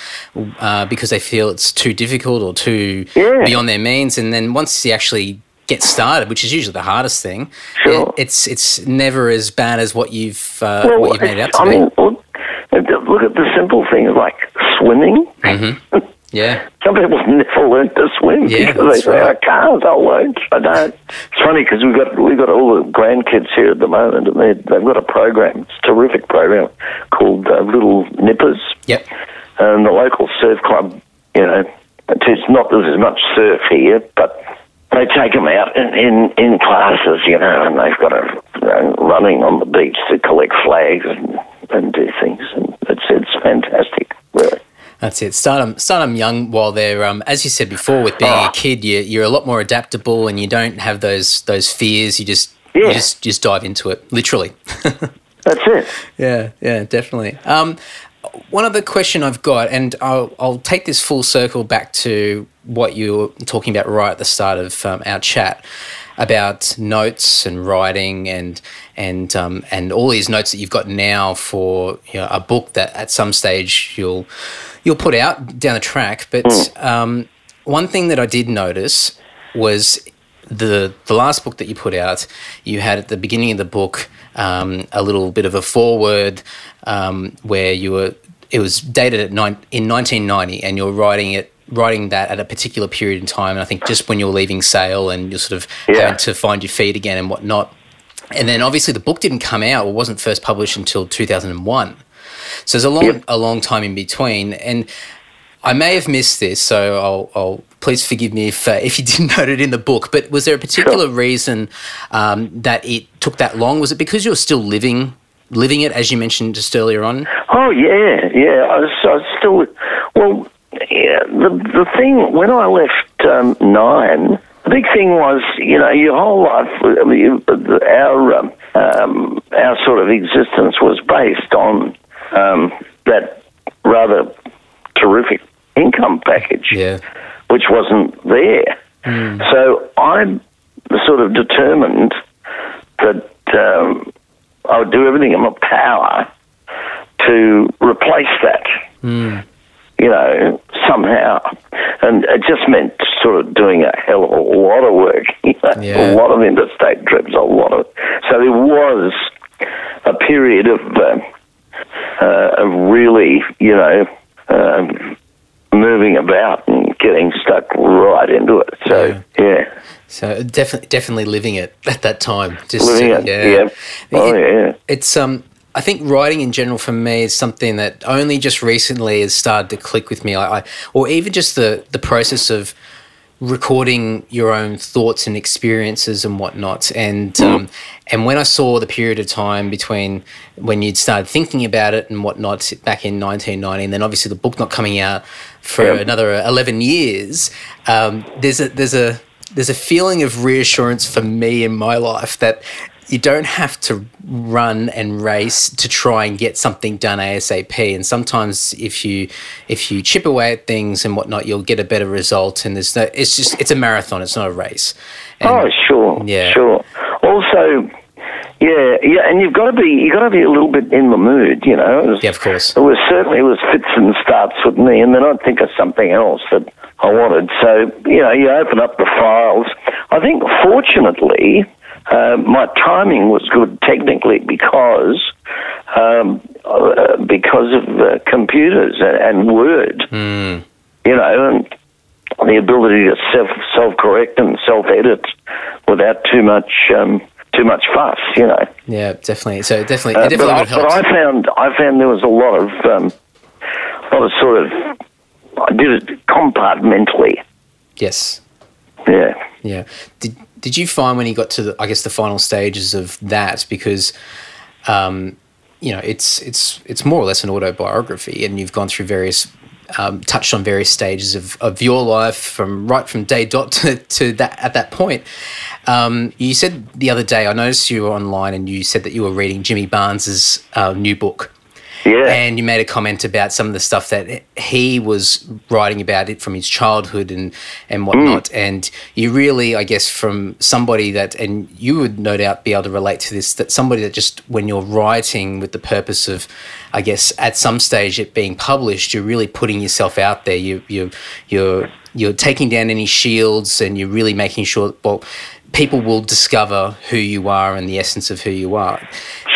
uh, because they feel it's too difficult or too yeah. beyond their means. And then once you actually get started, which is usually the hardest thing, sure. it, it's it's never as bad as what you've uh, well, what you've made it out to I be. Mean, look, look at the simple things like swimming. Mm-hmm. Yeah. Some people never learn to swim yeah, because they say, right. I can't, I'll learn. I don't. It's funny because we've got, we've got all the grandkids here at the moment and they've got a program, it's a terrific program called uh, Little Nippers. Yep. And the local surf club, you know, it's not there's as much surf here, but they take them out in, in, in classes, you know, and they've got a you know, running on the beach to collect flags and, and do things. And it's, it's fantastic, really. That's it. Start them, start them young while they're, um, as you said before, with being oh. a kid, you, you're a lot more adaptable and you don't have those those fears. You just yeah. you just just dive into it, literally. That's it. Yeah, yeah, definitely. Um, one other question I've got, and I'll, I'll take this full circle back to what you were talking about right at the start of um, our chat about notes and writing and and um, and all these notes that you've got now for you know, a book that at some stage you'll you'll put out down the track. But mm. um, one thing that I did notice was the the last book that you put out. You had at the beginning of the book um, a little bit of a foreword um, where you were. It was dated at nine, in 1990, and you're writing it writing that at a particular period in time. And I think just when you're leaving Sale and you're sort of yeah. having to find your feet again and whatnot. And then obviously the book didn't come out or wasn't first published until 2001. So there's a long, Yep. a long time in between, and I may have missed this, so I'll, I'll please forgive me if uh, if you didn't note it in the book. But was there a particular reason um, that it took that long? Was it because you were still living living it, as you mentioned just earlier on? Oh yeah, yeah. I was, I was still well. The the thing when I left um, nine, the big thing was you know your whole life. I mean, you- our um, um, our sort of existence was based on um, that rather terrific income package, Yeah. which wasn't there. So I sort of determined that um, I would do everything in my power to replace that. You know, somehow, and it just meant sort of doing a hell of a lot of work. You know, Yeah. A lot of interstate trips, a lot of. So there was a period of uh, uh, of really, you know, um, moving about and getting stuck right into it. So yeah. So definitely, definitely living it at that time. Just Living it, yeah. Oh, yeah. It's um. I think writing in general for me is something that only just recently has started to click with me. I, I or even just the the process of recording your own thoughts and experiences and whatnot. And um, and when I saw the period of time between when you'd started thinking about it and whatnot back in 1990, and then obviously the book not coming out for Yeah. another 11 years, um, there's a there's a there's a feeling of reassurance for me in my life that you don't have to run and race to try and get something done ASAP. And sometimes if you if you chip away at things and whatnot, you'll get a better result. And there's no it's just it's a marathon, it's not a race. And Oh, sure, Yeah. sure. Also, yeah, yeah, and you've got to be you got to be a little bit in the mood, you know. Was, Yeah, of course. It was certainly it was fits and starts with me, and then I'd think of something else that I wanted. So you know, you open up the files. I think fortunately. Uh, my timing was good technically because um, uh, because of uh, computers and, and Word, you know, and the ability to self self correct and self edit without too much um, too much fuss, you know. Yeah, definitely. So definitely, Uh, it definitely but, I, help. but I found I found there was a lot of um, lot of sort of I did it compartmentally. yes. Yeah. Yeah. Did Did you find when you got to the, I guess the final stages of that because, um, you know, it's it's it's more or less an autobiography, and you've gone through various. Um, touched on various stages of, of your life from right from day dot to, to that at that point. Um, you said the other day, I noticed you were online and you said that you were reading Jimmy Barnes's uh, new book. Yeah. And you made a comment about some of the stuff that he was writing about it from his childhood and and mm. whatnot. And you really, I guess, from somebody that, and you would no doubt be able to relate to this, that somebody that just when you're writing with the purpose of, I guess, at some stage it being published, you're really putting yourself out there. You you you're you're taking down any shields, and you're really making sure well. People will discover who you are and the essence of who you are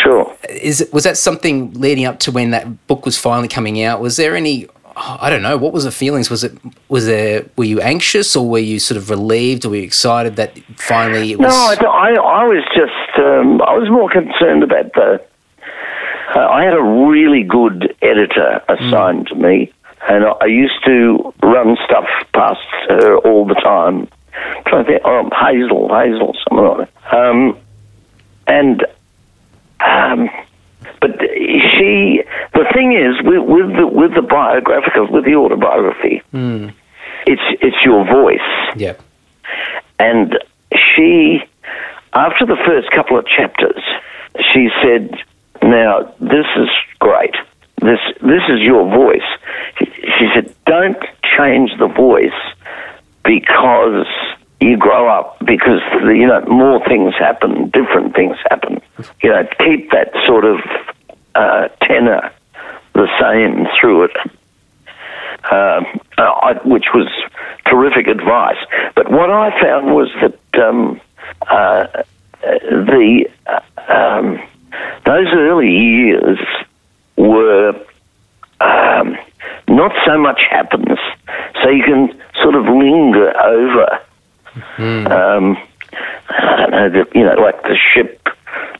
Sure. is was that something leading up to when that book was finally coming out? Was there any I don't know, what was the feelings? Was it was there were you anxious or were you sort of relieved or were you excited that finally it was No, I, I, I was just, um, I was more concerned about the. Uh, I had a really good editor assigned to me, and I used to run stuff past her all the time. Trying to think, oh, Hazel, Hazel, something like that. Um, and, um, but she, the thing is, with, with the with the biographical, with the autobiography, it's it's your voice. Yeah. And she, after the first couple of chapters, she said, "Now this is great. This this is your voice." She said, "Don't change the voice because you grow up. Because you know more things happen, different things happen. You know, keep that sort of uh, tenor the same through it." um, uh, I, which was terrific advice. But what I found was that um, uh, the um, those early years were um, not so much happens, so you can sort of linger over. Um, I don't know, the, you know, like the ship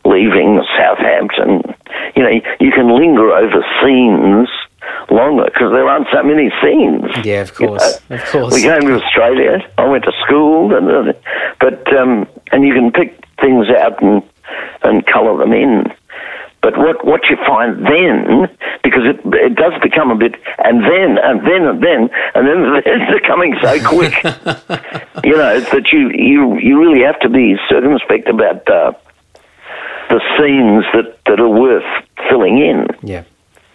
leaving Southampton. you know, you can linger over scenes longer because there aren't so many scenes. Yeah, of course, you know? of course. We came to Australia. I went to school, and uh, but um, and you can pick things out and and colour them in. But what, what you find then, because it, it does become a bit, and then, and then, and then, and then they're coming so quick, you know, that you, you, you really have to be circumspect about uh, the scenes that, that are worth filling in. Yeah,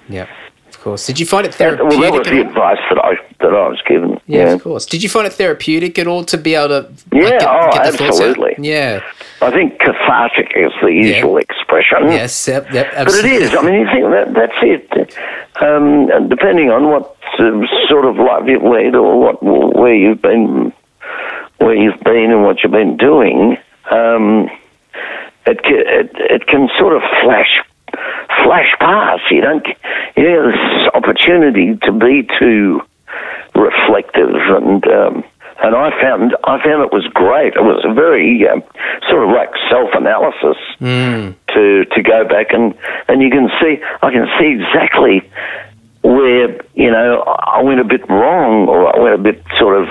yeah of course. Did you find it That, therapeutic? well, that was the advice that I that I was given. yeah, of course. Did you find it therapeutic at all to be able to Yeah, like, get, oh, get the thoughts out? absolutely. Yeah. I think cathartic is the usual expression. Yes. Yep. Yep. But it is. I mean, you think that that's it. Um, depending on what uh, sort of life you've led or what where you've been, where you've been and what you've been doing, um, it, it it can sort of flash flash past. You don't. You know, this opportunity to be too reflective and. Um, and I found I found it was great. It was a very um, sort of like self analysis to to go back and and you can see I can see exactly where you know I went a bit wrong or I went a bit sort of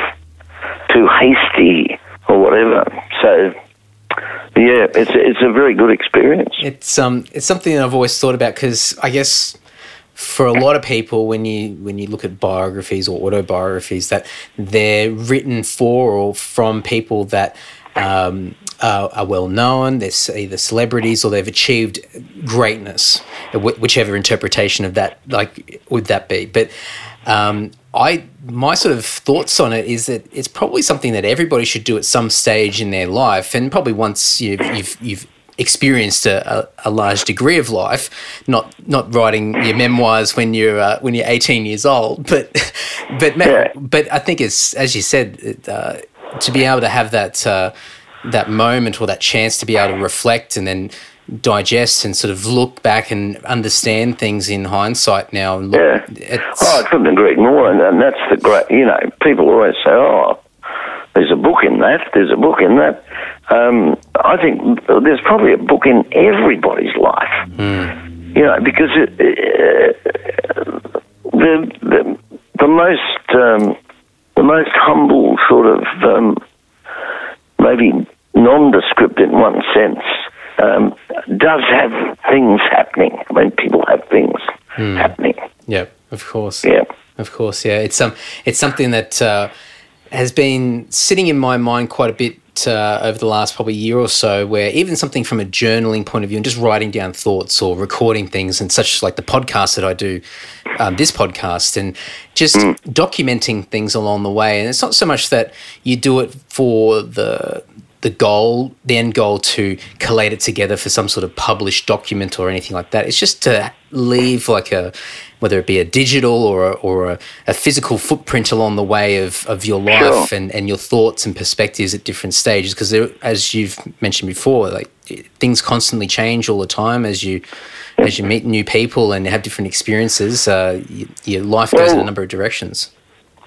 too hasty or whatever. So yeah, it's it's a very good experience. It's um, it's something that I've always thought about because I guess for a lot of people, when you when you look at biographies or autobiographies, that they're written for or from people that um, are, are well known. They're either celebrities or they've achieved greatness, whichever interpretation of that like would that be. But um, I my sort of thoughts on it is that it's probably something that everybody should do at some stage in their life, and probably once you've you've, you've experienced a, a, a large degree of life, not not writing your memoirs when you're uh, when you're 18 years old, but but but I think it's as you said it, uh, to be able to have that uh, that moment or that chance to be able to reflect and then digest and sort of look back and understand things in hindsight now. And look, Yeah. it's, Oh, I couldn't agree more, and, and that's the great. You know, people always say, "Oh, there's a book in that. There's a book in that." Um, I think there's probably a book in everybody's life. You know, because it, uh, the, the the most um, the most humble sort of um, maybe nondescript in one sense um, does have things happening. I mean, people have things happening. yeah, of course. Yeah. Of course, yeah. It's um, it's something that uh, has been sitting in my mind quite a bit uh, over the last probably year or so. Where even something from a journaling point of view and just writing down thoughts or recording things, and such like the podcast that I do, um, this podcast, and just documenting things along the way. And it's not so much that you do it for the the goal, the end goal to collate it together for some sort of published document or anything like that. It's just to leave like a, whether it be a digital or a, or a, a physical footprint along the way of, of your life Sure. and, and your thoughts and perspectives at different stages. Because as you've mentioned before, like things constantly change all the time as you as you meet new people and have different experiences. Uh, your life goes in a number of directions.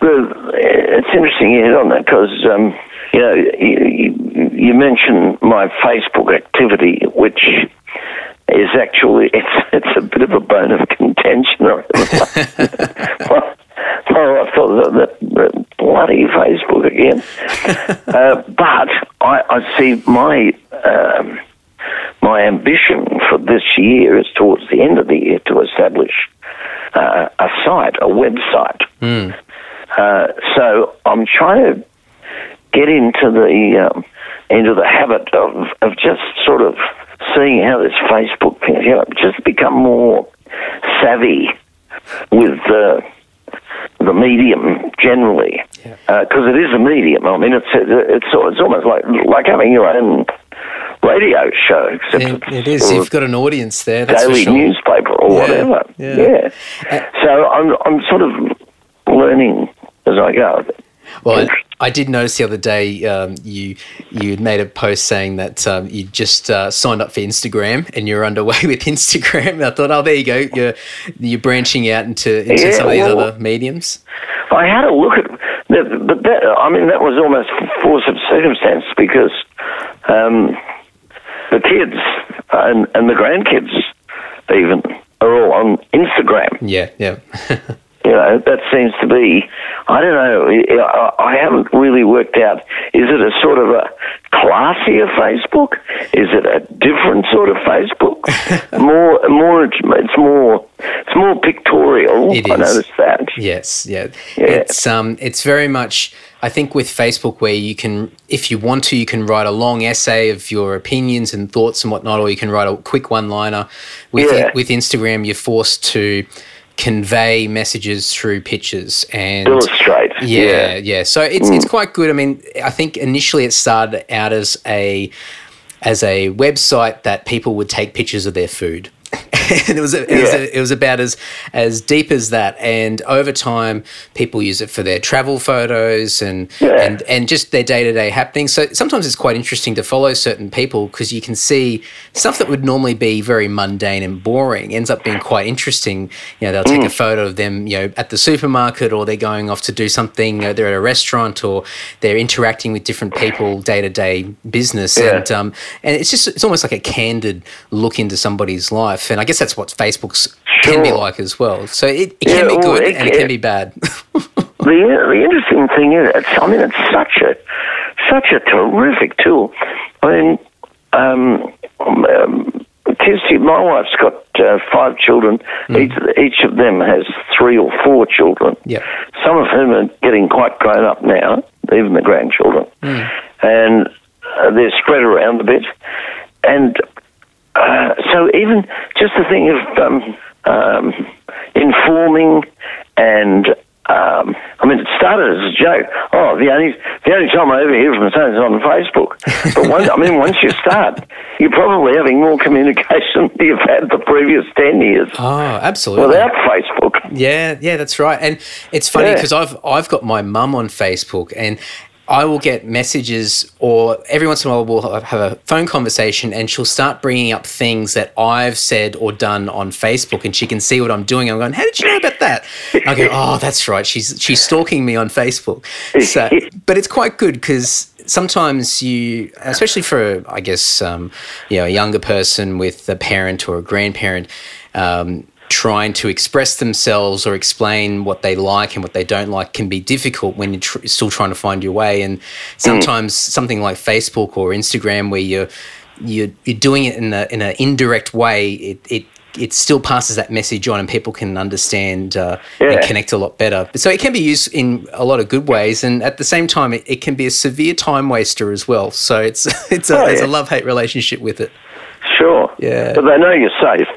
Well, it's interesting you hit on that because um, you know you, mentioned my Facebook activity, which is actually it's it's a bit of a bone of contention. well, I thought that, that, bloody Facebook again, uh, but I, I see my. Um, my ambition for this year is towards the end of the year to establish uh, a site, a website. Uh, so I'm trying to get into the um, into the habit of of just sort of seeing how this Facebook thing, you know, just become more savvy with uh, the medium generally, because it is a medium. I mean, it's it's it's almost like like having your own radio show, except It, it's it is. You've got an audience there. That's daily sure. newspaper or Yeah, whatever. yeah. Yeah. So I'm I'm sort of learning as I go. Well, I, did notice the other day um, you you had made a post saying that um, you just uh, signed up for Instagram and you're underway with Instagram. I thought, oh, there you go. You're you're branching out into into Yeah, some of these well- other mediums. I had a look at, that, but that I mean that was almost force of circumstance because um, the kids and and the grandkids even are all on Instagram. Yeah, yeah. You know, that seems to be, I don't know, I- I haven't really worked out. Is it a sort of a classier Facebook? Is it a different sort of Facebook? more, more, it's it's more, it's more pictorial. It I is. noticed that. Yes, yeah. Yeah. It's um it's very much I think with Facebook where you can if you want to you can write a long essay of your opinions and thoughts and whatnot, or you can write a quick one liner. With Yeah. with Instagram you're forced to convey messages through pictures and Illustrate. yeah, yeah. So it's it's mm. quite good. I mean, I think initially it started out as a as a website that people would take pictures of their food. and it was it, was Yeah. it was about as as deep as that. And over time, people use it for their travel photos and Yeah. and and just their day to day happenings. So sometimes it's quite interesting to follow certain people because you can see stuff that would normally be very mundane and boring ends up being quite interesting. You know, they'll take a photo of them, you know, at the supermarket, or they're going off to do something. You know, they're at a restaurant, or they're interacting with different people day to day business, Yeah. and um, and it's just it's almost like a candid look into somebody's life. And I guess that's what Facebook's can be like as well. So it, it can Yeah, be well, good it and it can- can be bad. The, the interesting thing is, it's, I mean, it's such a such a terrific tool. I mean, um, um, Kirsty, my wife's got uh, five children. Each, each of them has three or four children. Yep. Some of whom are getting quite grown up now, even the grandchildren, and uh, they're spread around a bit. And uh, so even just the thing of um, um, informing and um, I mean, it started as a joke. Oh, the only the only time I ever hear from someone is on Facebook. But once, I mean, once you start, you're probably having more communication than you've had the previous ten years oh, absolutely. without Facebook. Yeah, yeah, that's right. And it's funny Yeah. because I've I've got my mum on Facebook and I will get messages or every once in a while we'll have a phone conversation and she'll start bringing up things that I've said or done on Facebook and she can see what I'm doing. I'm going, how did you know about that? I go, oh, that's right. She's she's stalking me on Facebook. So, but it's quite good because sometimes you, especially for I guess um, you know a younger person with a parent or a grandparent. Um, trying to express themselves or explain what they like and what they don't like can be difficult when you're tr- still trying to find your way. And sometimes something like Facebook or Instagram, where you're you're, you're doing it in a in an indirect way, it, it it still passes that message on, and people can understand uh, and connect a lot better. So it can be used in a lot of good ways, and at the same time, it, it can be a severe time waster as well. So it's it's a, Oh, it's a love hate relationship with it. Sure. Yeah. But they know you're safe.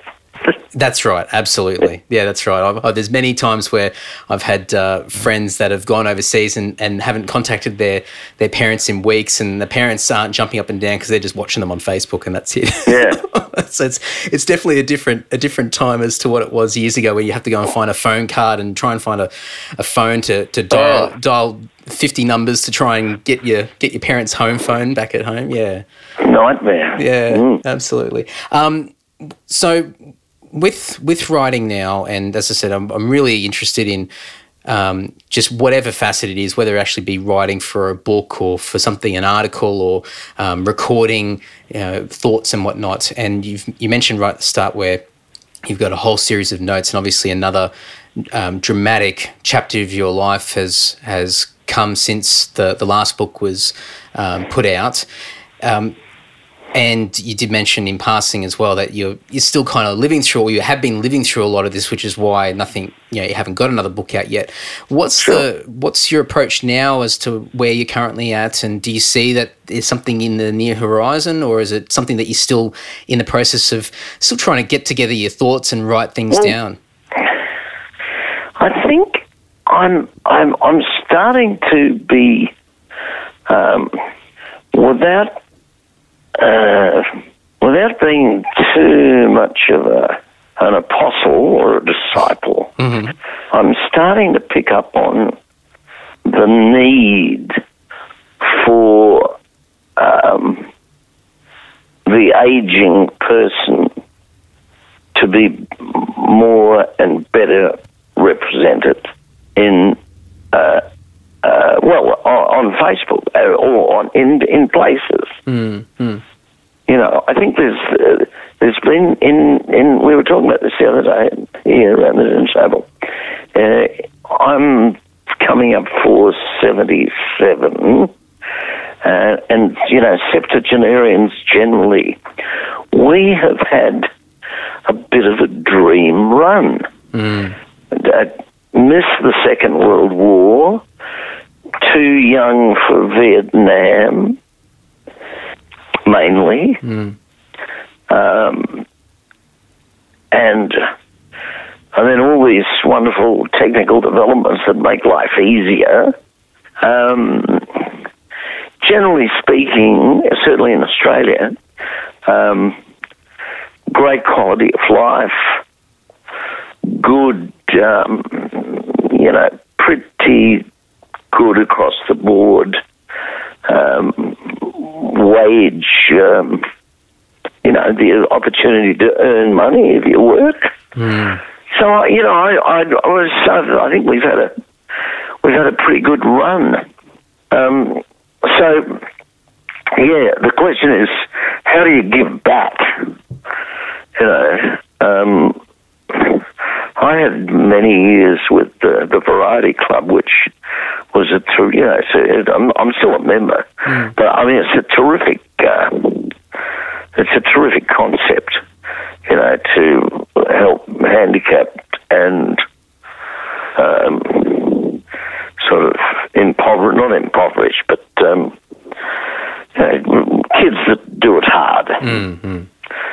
That's right, absolutely. Yeah, that's right. I've, i there's many times where I've had uh, friends that have gone overseas and, and haven't contacted their, their parents in weeks, and the parents aren't jumping up and down because they're just watching them on Facebook, and that's it. Yeah. so it's it's definitely a different a different time as to what it was years ago, where you have to go and find a phone card and try and find a, a phone to, to dial Oh. dial fifty numbers to try and get your get your parents' home phone back at home. Yeah. Nightmare. Yeah, Mm. absolutely. Um, so with with writing now, and as I said, I'm I'm really interested in um, just whatever facet it is, whether it actually be writing for a book or for something, an article, or um, recording you thoughts and whatnot. And you've you mentioned right at the start where you've got a whole series of notes, and obviously another um, dramatic chapter of your life has has come since the the last book was um, put out. And you did mention in passing as well that you're you're still kind of living through, or you have been living through a lot of this, which is why nothing, you know, you haven't got another book out yet. What's the what's your approach now as to where you're currently at, and do you see that there's something in the near horizon, or is it something that you're still in the process of still trying to get together your thoughts and write things Well, down? I think I'm I'm I'm starting to be um, without uh, without being too much of a an apostle or a disciple. I'm starting to pick up on the need for um, the aging person to be more and better represented in uh, uh, well on, on Facebook uh, or on in in places. You know, I think there's uh, there's been in in we were talking about this the other day. here around the dinner table. Uh, I'm coming up for 77. Uh, and, you know, septuagenarians generally, we have had a bit of a dream run. Mm. Uh, missed the Second World War, too young for Vietnam, mainly. Mm. Um, and and then all these wonderful technical developments that make life easier. Um, generally speaking, certainly in Australia, um, great quality of life, good, um, you know, pretty good across the board um, wage, um, you know, the opportunity to earn money if you work. Mm. So you know, I, I, I was, I think we've had a we've had a pretty good run. Um, so yeah, the question is, how do you give back? You know, um, I had many years with the, the Variety Club, which was a ter- you know, so I'm, I'm still a member, Mm. but I mean it's a terrific uh, it's a terrific concept, you know, to help handicapped and um, sort of impoverished, not impoverished, but um, you know, kids that do it hard, Mm.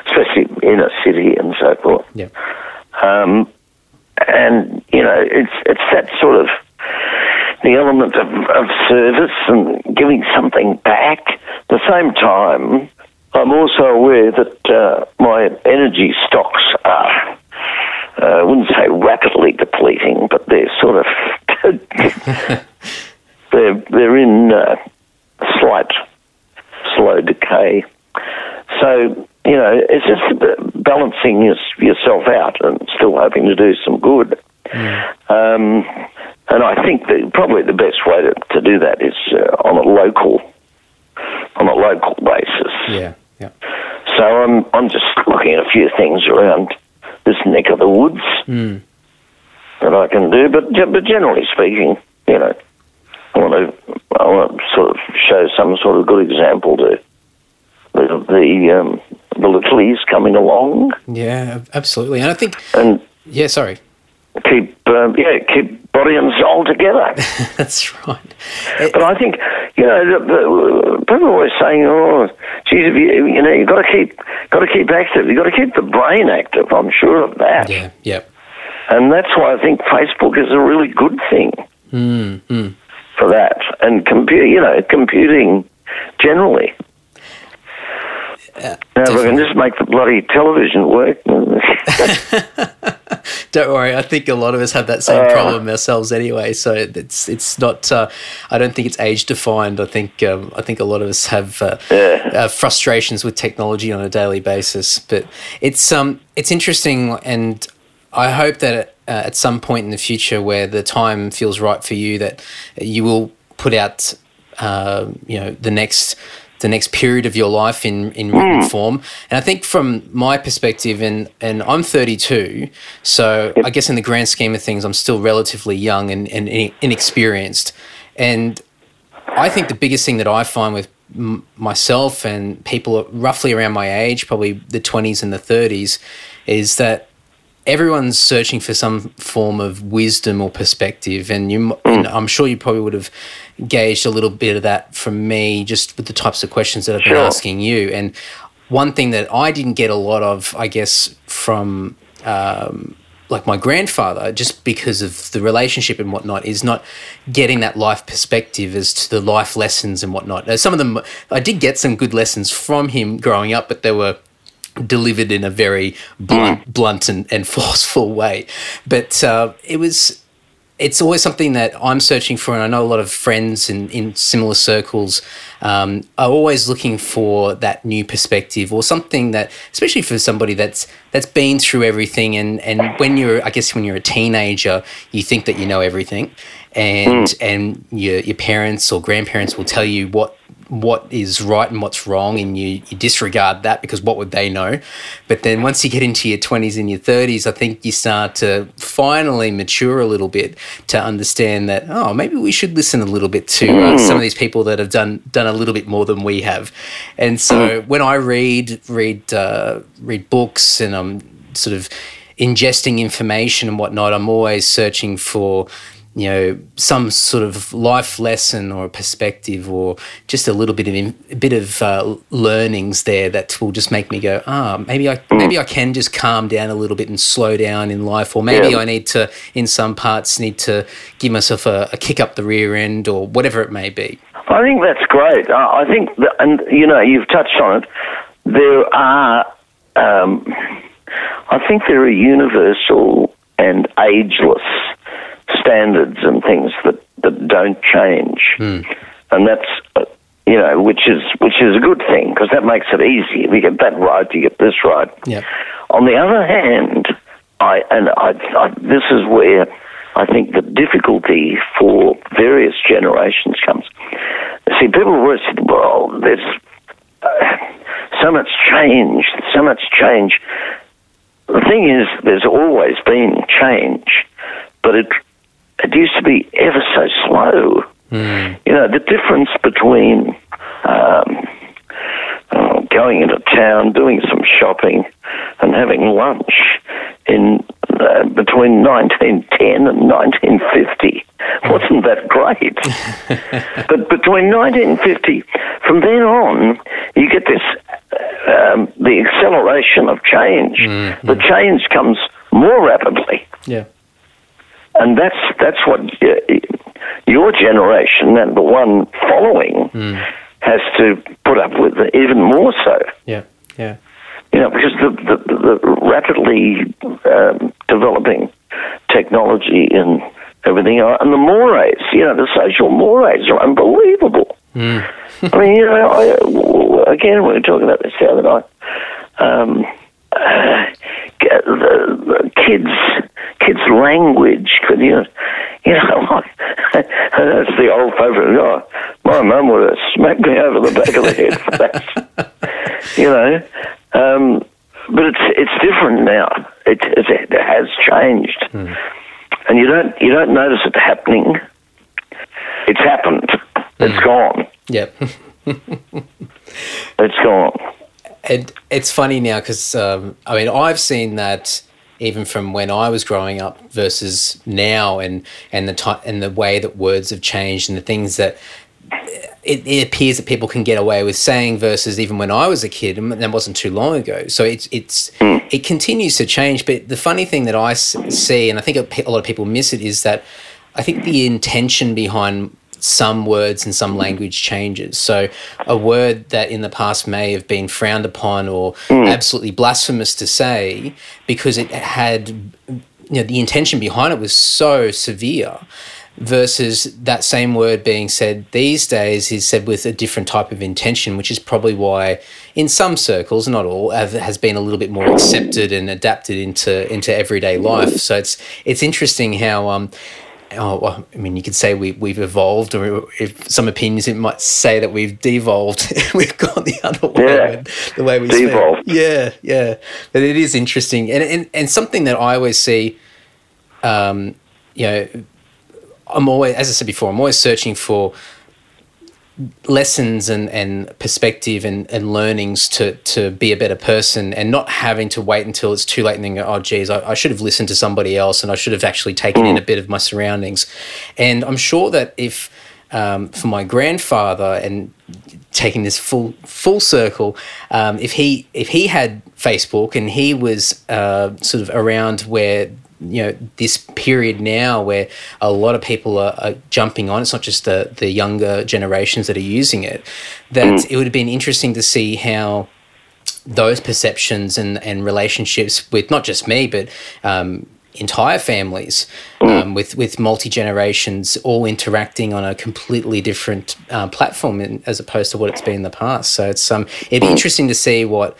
especially in a city and so forth. Yeah. Um, and you know, it's it's that sort of the element of, of service and giving something back. At the same time, I'm also aware that uh, my energy stocks are, uh, I wouldn't say rapidly depleting, but they're sort of they're they're in uh, slight slow decay. So you know, it's just balancing your, yourself out and still hoping to do some good. Um, and I think that probably the best way to, to do that is uh, on a local on a local basis. Yeah. Yeah. So I'm I'm just looking at a few things around this neck of the woods Mm. that I can do, but but generally speaking, you know, I want to I want to sort of show some sort of good example to the the, um, the littlies coming along Yeah. Absolutely. And I think. and Yeah. Sorry. keep um, yeah keep body and soul together. That's right. It- But I think you know the, the, people are always saying, "Oh, geez, if you, you know, you've got to keep got to keep active. You've got to keep the brain active." I'm sure of that, yeah. Yeah. and that's why I think Facebook is a really good thing Mm. Mm. for that, and compute, you know, computing generally. Now, if I can just make the bloody television work. Don't worry. I think a lot of us have that same Uh. problem ourselves anyway. So it's it's not. Uh, I don't think it's age defined. I think um, I think a lot of us have uh, uh, frustrations with technology on a daily basis. But it's um it's interesting, and I hope that uh, at some point in the future, where the time feels right for you, that you will put out uh, you know the next the next period of your life in in written hmm. form. And I think from my perspective, and and I'm 32, so I guess in the grand scheme of things, I'm still relatively young and, and inexperienced. And I think the biggest thing that I find with m- myself and people roughly around my age, probably the 20s and the 30s, is that everyone's searching for some form of wisdom or perspective and you and hmm. I'm sure you probably would have gauged a little bit of that from me just with the types of questions that I've been Sure. asking you and one thing that I didn't get a lot of I guess from um, like my grandfather just because of the relationship and whatnot is not getting that life perspective as to the life lessons and whatnot Now, some of them I did get some good lessons from him growing up but they were delivered in a very blunt, blunt and, and forceful way. But uh, it was, it's always something that I'm searching for, and I know a lot of friends in, in similar circles um, are always looking for that new perspective or something that, especially for somebody that's that's been through everything, and and when you're, I guess, when you're a teenager, you think that you know everything, and and your your parents or grandparents will tell you what what is right and what's wrong, and you, you disregard that because what would they know? But then once you get into your 20s and your 30s, I think you start to finally mature a little bit to understand that, oh, maybe we should listen a little bit to uh, some of these people that have done done a little bit more than we have. And so when I read read uh, read books and I'm sort of ingesting information and whatnot, I'm always searching for you know some sort of life lesson or a perspective or just a little bit of a bit of uh, learnings there that will just make me go ah maybe I mm. maybe I can just calm down a little bit and slow down in life or maybe yeah. I need to in some parts need to give myself a, a, kick up the rear end or whatever it may be I think that's great I think that, and you know you've touched on it there are um, I think there are universal and ageless standards and things that, that don't change. Mm. And that's, uh, you know, which is, which is a good thing because that makes it easy. If you get that right, you get this right. Yeah. On the other hand, I, and I, I, this is where I think the difficulty for various generations comes. See, people always say, well, there's uh, so much change, so much change. The thing is, there's always been change, but it it used to be ever so slow. Mm. You know, the difference between um, uh, going into town, doing some shopping, and having lunch in uh, between 1910 and 1950 wasn't that great. but between 1950, from then on, you get this um, the acceleration of change. Mm-hmm. The change comes more rapidly. Yeah and that's that's what your generation and the one following mm. has to put up with even more so. Yeah, yeah. You know, because the the, the rapidly um, developing technology and everything, uh, and the mores, you know, the social mores are unbelievable. Mm. I mean, you know, I, again, we were talking about this the other night. Um, uh, the, the kids kids' language. Could you, you know, that's the old favourite. Oh, my mum would have smacked me over the back of the head for that. you know, um, but it's it's different now. It, it, it has changed, mm. and you don't you don't notice it happening. It's happened. It's mm. gone. Yep. it's gone. And it's funny now because um, I mean I've seen that even from when I was growing up versus now, and and the time and the way that words have changed and the things that it, it, appears that people can get away with saying versus even when I was a kid, and that wasn't too long ago. So it's it's it continues to change. But the funny thing that I see, and I think a lot of people miss it, is that I think the intention behind some words and some language changes. So, a word that in the past may have been frowned upon or mm. absolutely blasphemous to say because it had, you know, the intention behind it was so severe versus that same word being said these days is said with a different type of intention, which is probably why, in some circles, not all, have, has been a little bit more accepted and adapted into into everyday life. So it's it's interesting how um, oh, well, I mean, you could say we, we've evolved, or if some opinions it might say that we've devolved. we've gone the other way, yeah. the way we devolved. Speak. Yeah, yeah. But it is interesting, and and, and something that I always see, um, you know, I'm always, as I said before, I'm always searching for lessons and, and perspective and, and learnings to, to be a better person and not having to wait until it's too late and then go, oh, geez, I, I should have listened to somebody else and I should have actually taken in a bit of my surroundings. And I'm sure that if, um, for my grandfather and taking this full full circle, um, if he if he had Facebook and he was uh, sort of around where you know this period now where a lot of people are, are, jumping on it's not just the the younger generations that are using it that mm. it would have been interesting to see how those perceptions and and relationships with not just me but um, entire families mm. um, with with multi generations all interacting on a completely different uh, platform in, as opposed to what it's been in the past so it's um it'd be mm. interesting to see what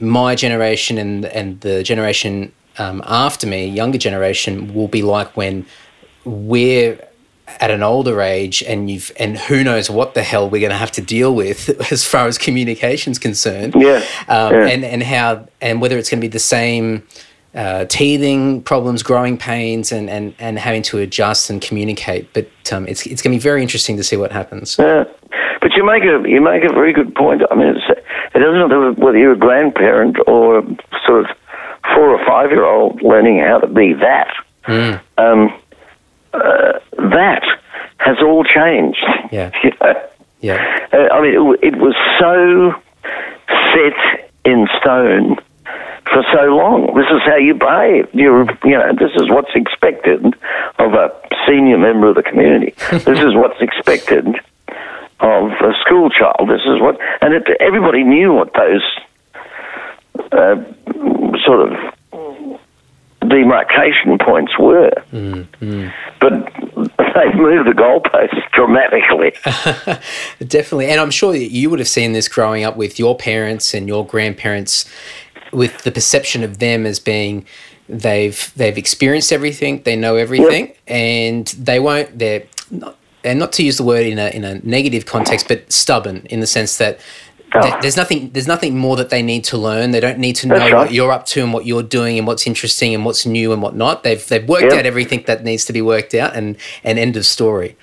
my generation and and the generation um, after me, younger generation, will be like when we're at an older age and you've and who knows what the hell we're going to have to deal with as far as communication's concerned. Yeah, um, yeah. and and how and whether it's going to be the same uh, teething problems growing pains and, and and having to adjust and communicate. But um, it's it's going to be very interesting to see what happens. Yeah, but you make a you make a very good point. I mean, it's, it doesn't matter whether you're a grandparent or sort of four or five year old learning how to be that. Um, uh, that has all changed. Yeah. You know? yeah Uh, I mean, it, it was so set in stone for so long. This is how you behave. You, you know, this is what's expected of a senior member of the community. this is what's expected of a school child. This is what, and it, everybody knew what those uh, sort of demarcation points were. But they've moved the goalposts dramatically. Definitely. And I'm sure that you would have seen this growing up with your parents and your grandparents with the perception of them as being they've they've experienced everything, they know everything and they won't they're not and not to use the word in a in a negative context, but stubborn in the sense that th- there's nothing there's nothing more that they need to learn. They don't need to know That's what you're up to and what you're doing and what's interesting and what's new and what not. They've they've worked Yep. out everything that needs to be worked out and and end of story.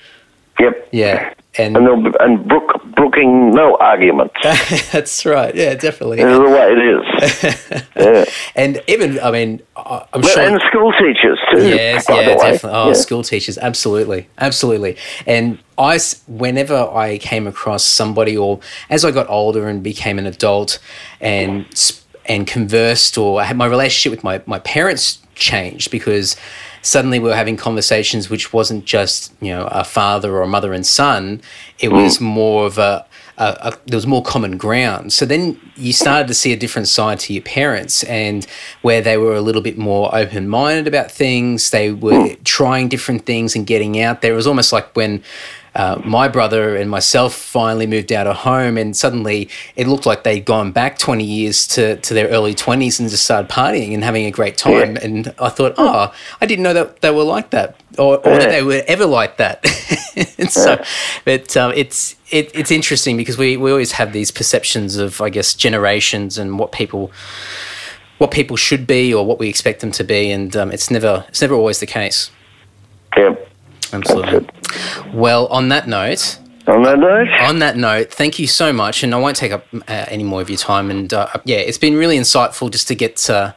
Yep. Yeah. And And, and brook, brooking no arguments. That's right. Yeah, definitely. This is the way it is. yeah. And even, I mean, I'm Well, sure. and school teachers too. Yes, yeah, definitely. Oh, Yeah. school teachers, absolutely, absolutely. And I, whenever I came across somebody, or as I got older and became an adult, and and conversed, or I had my relationship with my my parents changed because suddenly we were having conversations which wasn't just you know a father or a mother and son. It was mm. more of a a, a, there was more common ground. So then you started to see a different side to your parents, and where they were a little bit more open minded about things. They were mm. trying different things and getting out there. It was almost like when. Uh, my brother and myself finally moved out of home, and suddenly it looked like they'd gone back 20 years to, to their early 20s and just started partying and having a great time. Yeah. And I thought, oh, I didn't know that they were like that, or, or that they were ever like that. and so, but um, it's it, it's interesting because we, we always have these perceptions of I guess generations and what people what people should be or what we expect them to be, and um, it's never it's never always the case. Yeah. Absolutely. Well, on that note, On that note, on that note, thank you so much, and I won't take up uh, any more of your time. And uh, yeah, it's been really insightful just to get uh,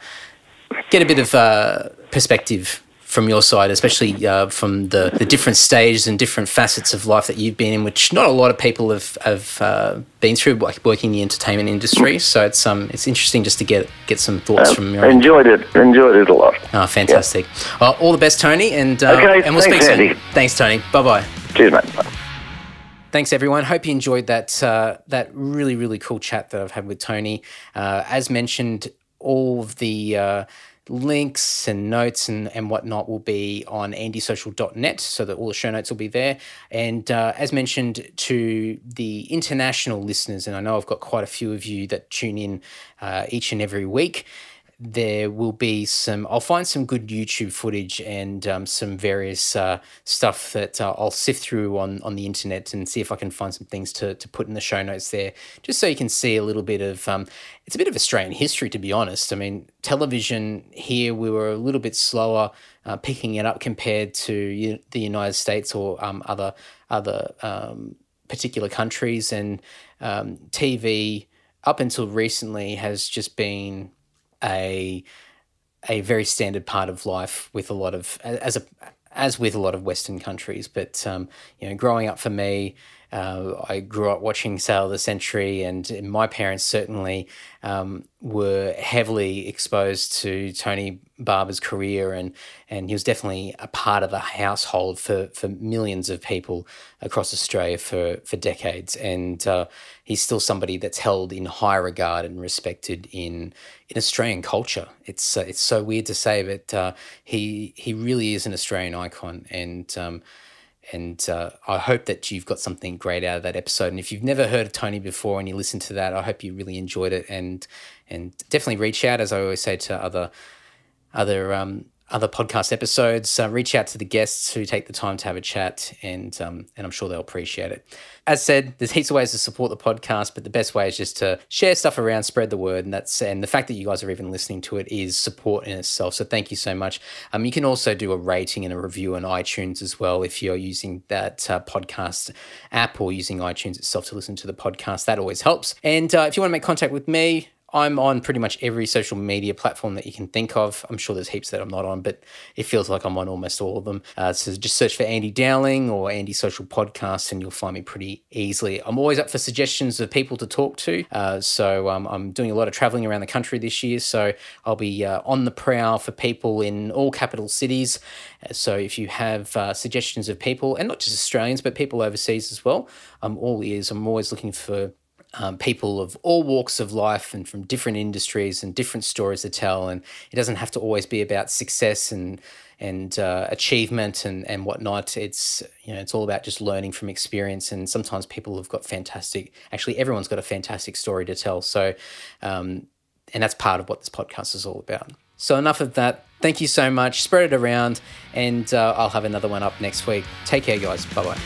get a bit of uh, perspective from your side, especially uh, from the, the different stages and different facets of life that you've been in, which not a lot of people have have uh, been through, like working in the entertainment industry. So it's um it's interesting just to get get some thoughts from your. Enjoyed it. Enjoyed it a lot. Oh, fantastic! Well, all the best, Tony, and uh, Okay, and we'll thanks, speak soon. Andy. Thanks, Tony. Bye bye. Cheers, mate. Bye. Thanks, everyone. Hope you enjoyed that uh, that really really cool chat that I've had with Tony. Uh, as mentioned, all of the uh, links and notes and, and whatnot will be on andysocial.net, so that all the show notes will be there. And uh, as mentioned to the international listeners, and I know I've got quite a few of you that tune in uh, each and every week there will be some i'll find some good youtube footage and um, some various uh, stuff that uh, i'll sift through on, on the internet and see if i can find some things to, to put in the show notes there just so you can see a little bit of um, it's a bit of australian history to be honest. I mean television here we were a little bit slower uh, picking it up compared to U- the united states or um, other other um, particular countries. And um, tv up until recently has just been a a very standard part of life with a lot of as a as with a lot of Western countries. But um, you know, growing up for me, uh, I grew up watching Sale of the Century, and my parents certainly um, were heavily exposed to Tony Barber's career, and and he was definitely a part of the household for for millions of people across Australia for for decades, and uh, he's still somebody that's held in high regard and respected in in Australian culture. It's uh, it's so weird to say, but uh, he he really is an Australian icon, and um, and uh, I hope that you've got something great out of that episode. And if you've never heard of Tony before and you listen to that, I hope you really enjoyed it, and and definitely reach out, as I always say to other other um, other podcast episodes. Uh, reach out to the guests who take the time to have a chat, and um, and I'm sure they'll appreciate it. As said, there's heaps of ways to support the podcast, but the best way is just to share stuff around, spread the word, and that's and the fact that you guys are even listening to it is support in itself. So thank you so much. Um, you can also do a rating and a review on iTunes as well if you're using that uh, podcast app or using iTunes itself to listen to the podcast. That always helps. And uh, if you want to make contact with me, I'm on pretty much every social media platform that you can think of. I'm sure there's heaps that I'm not on, but it feels like I'm on almost all of them. Uh, so just search for Andy Dowling or Andy Social Podcast, and you'll find me pretty easily. I'm always up for suggestions of people to talk to. Uh, so um, I'm doing a lot of traveling around the country this year. So I'll be uh, on the prowl for people in all capital cities. So if you have uh, suggestions of people, and not just Australians, but people overseas as well, I'm all ears. I'm always looking for um, people of all walks of life and from different industries and different stories to tell. And it doesn't have to always be about success and and uh, achievement and and whatnot. It's you know it's all about just learning from experience. And sometimes people have got fantastic. Actually, everyone's got a fantastic story to tell. So, um, and that's part of what this podcast is all about. So enough of that. Thank you so much. Spread it around, and uh, I'll have another one up next week. Take care, guys. Bye bye.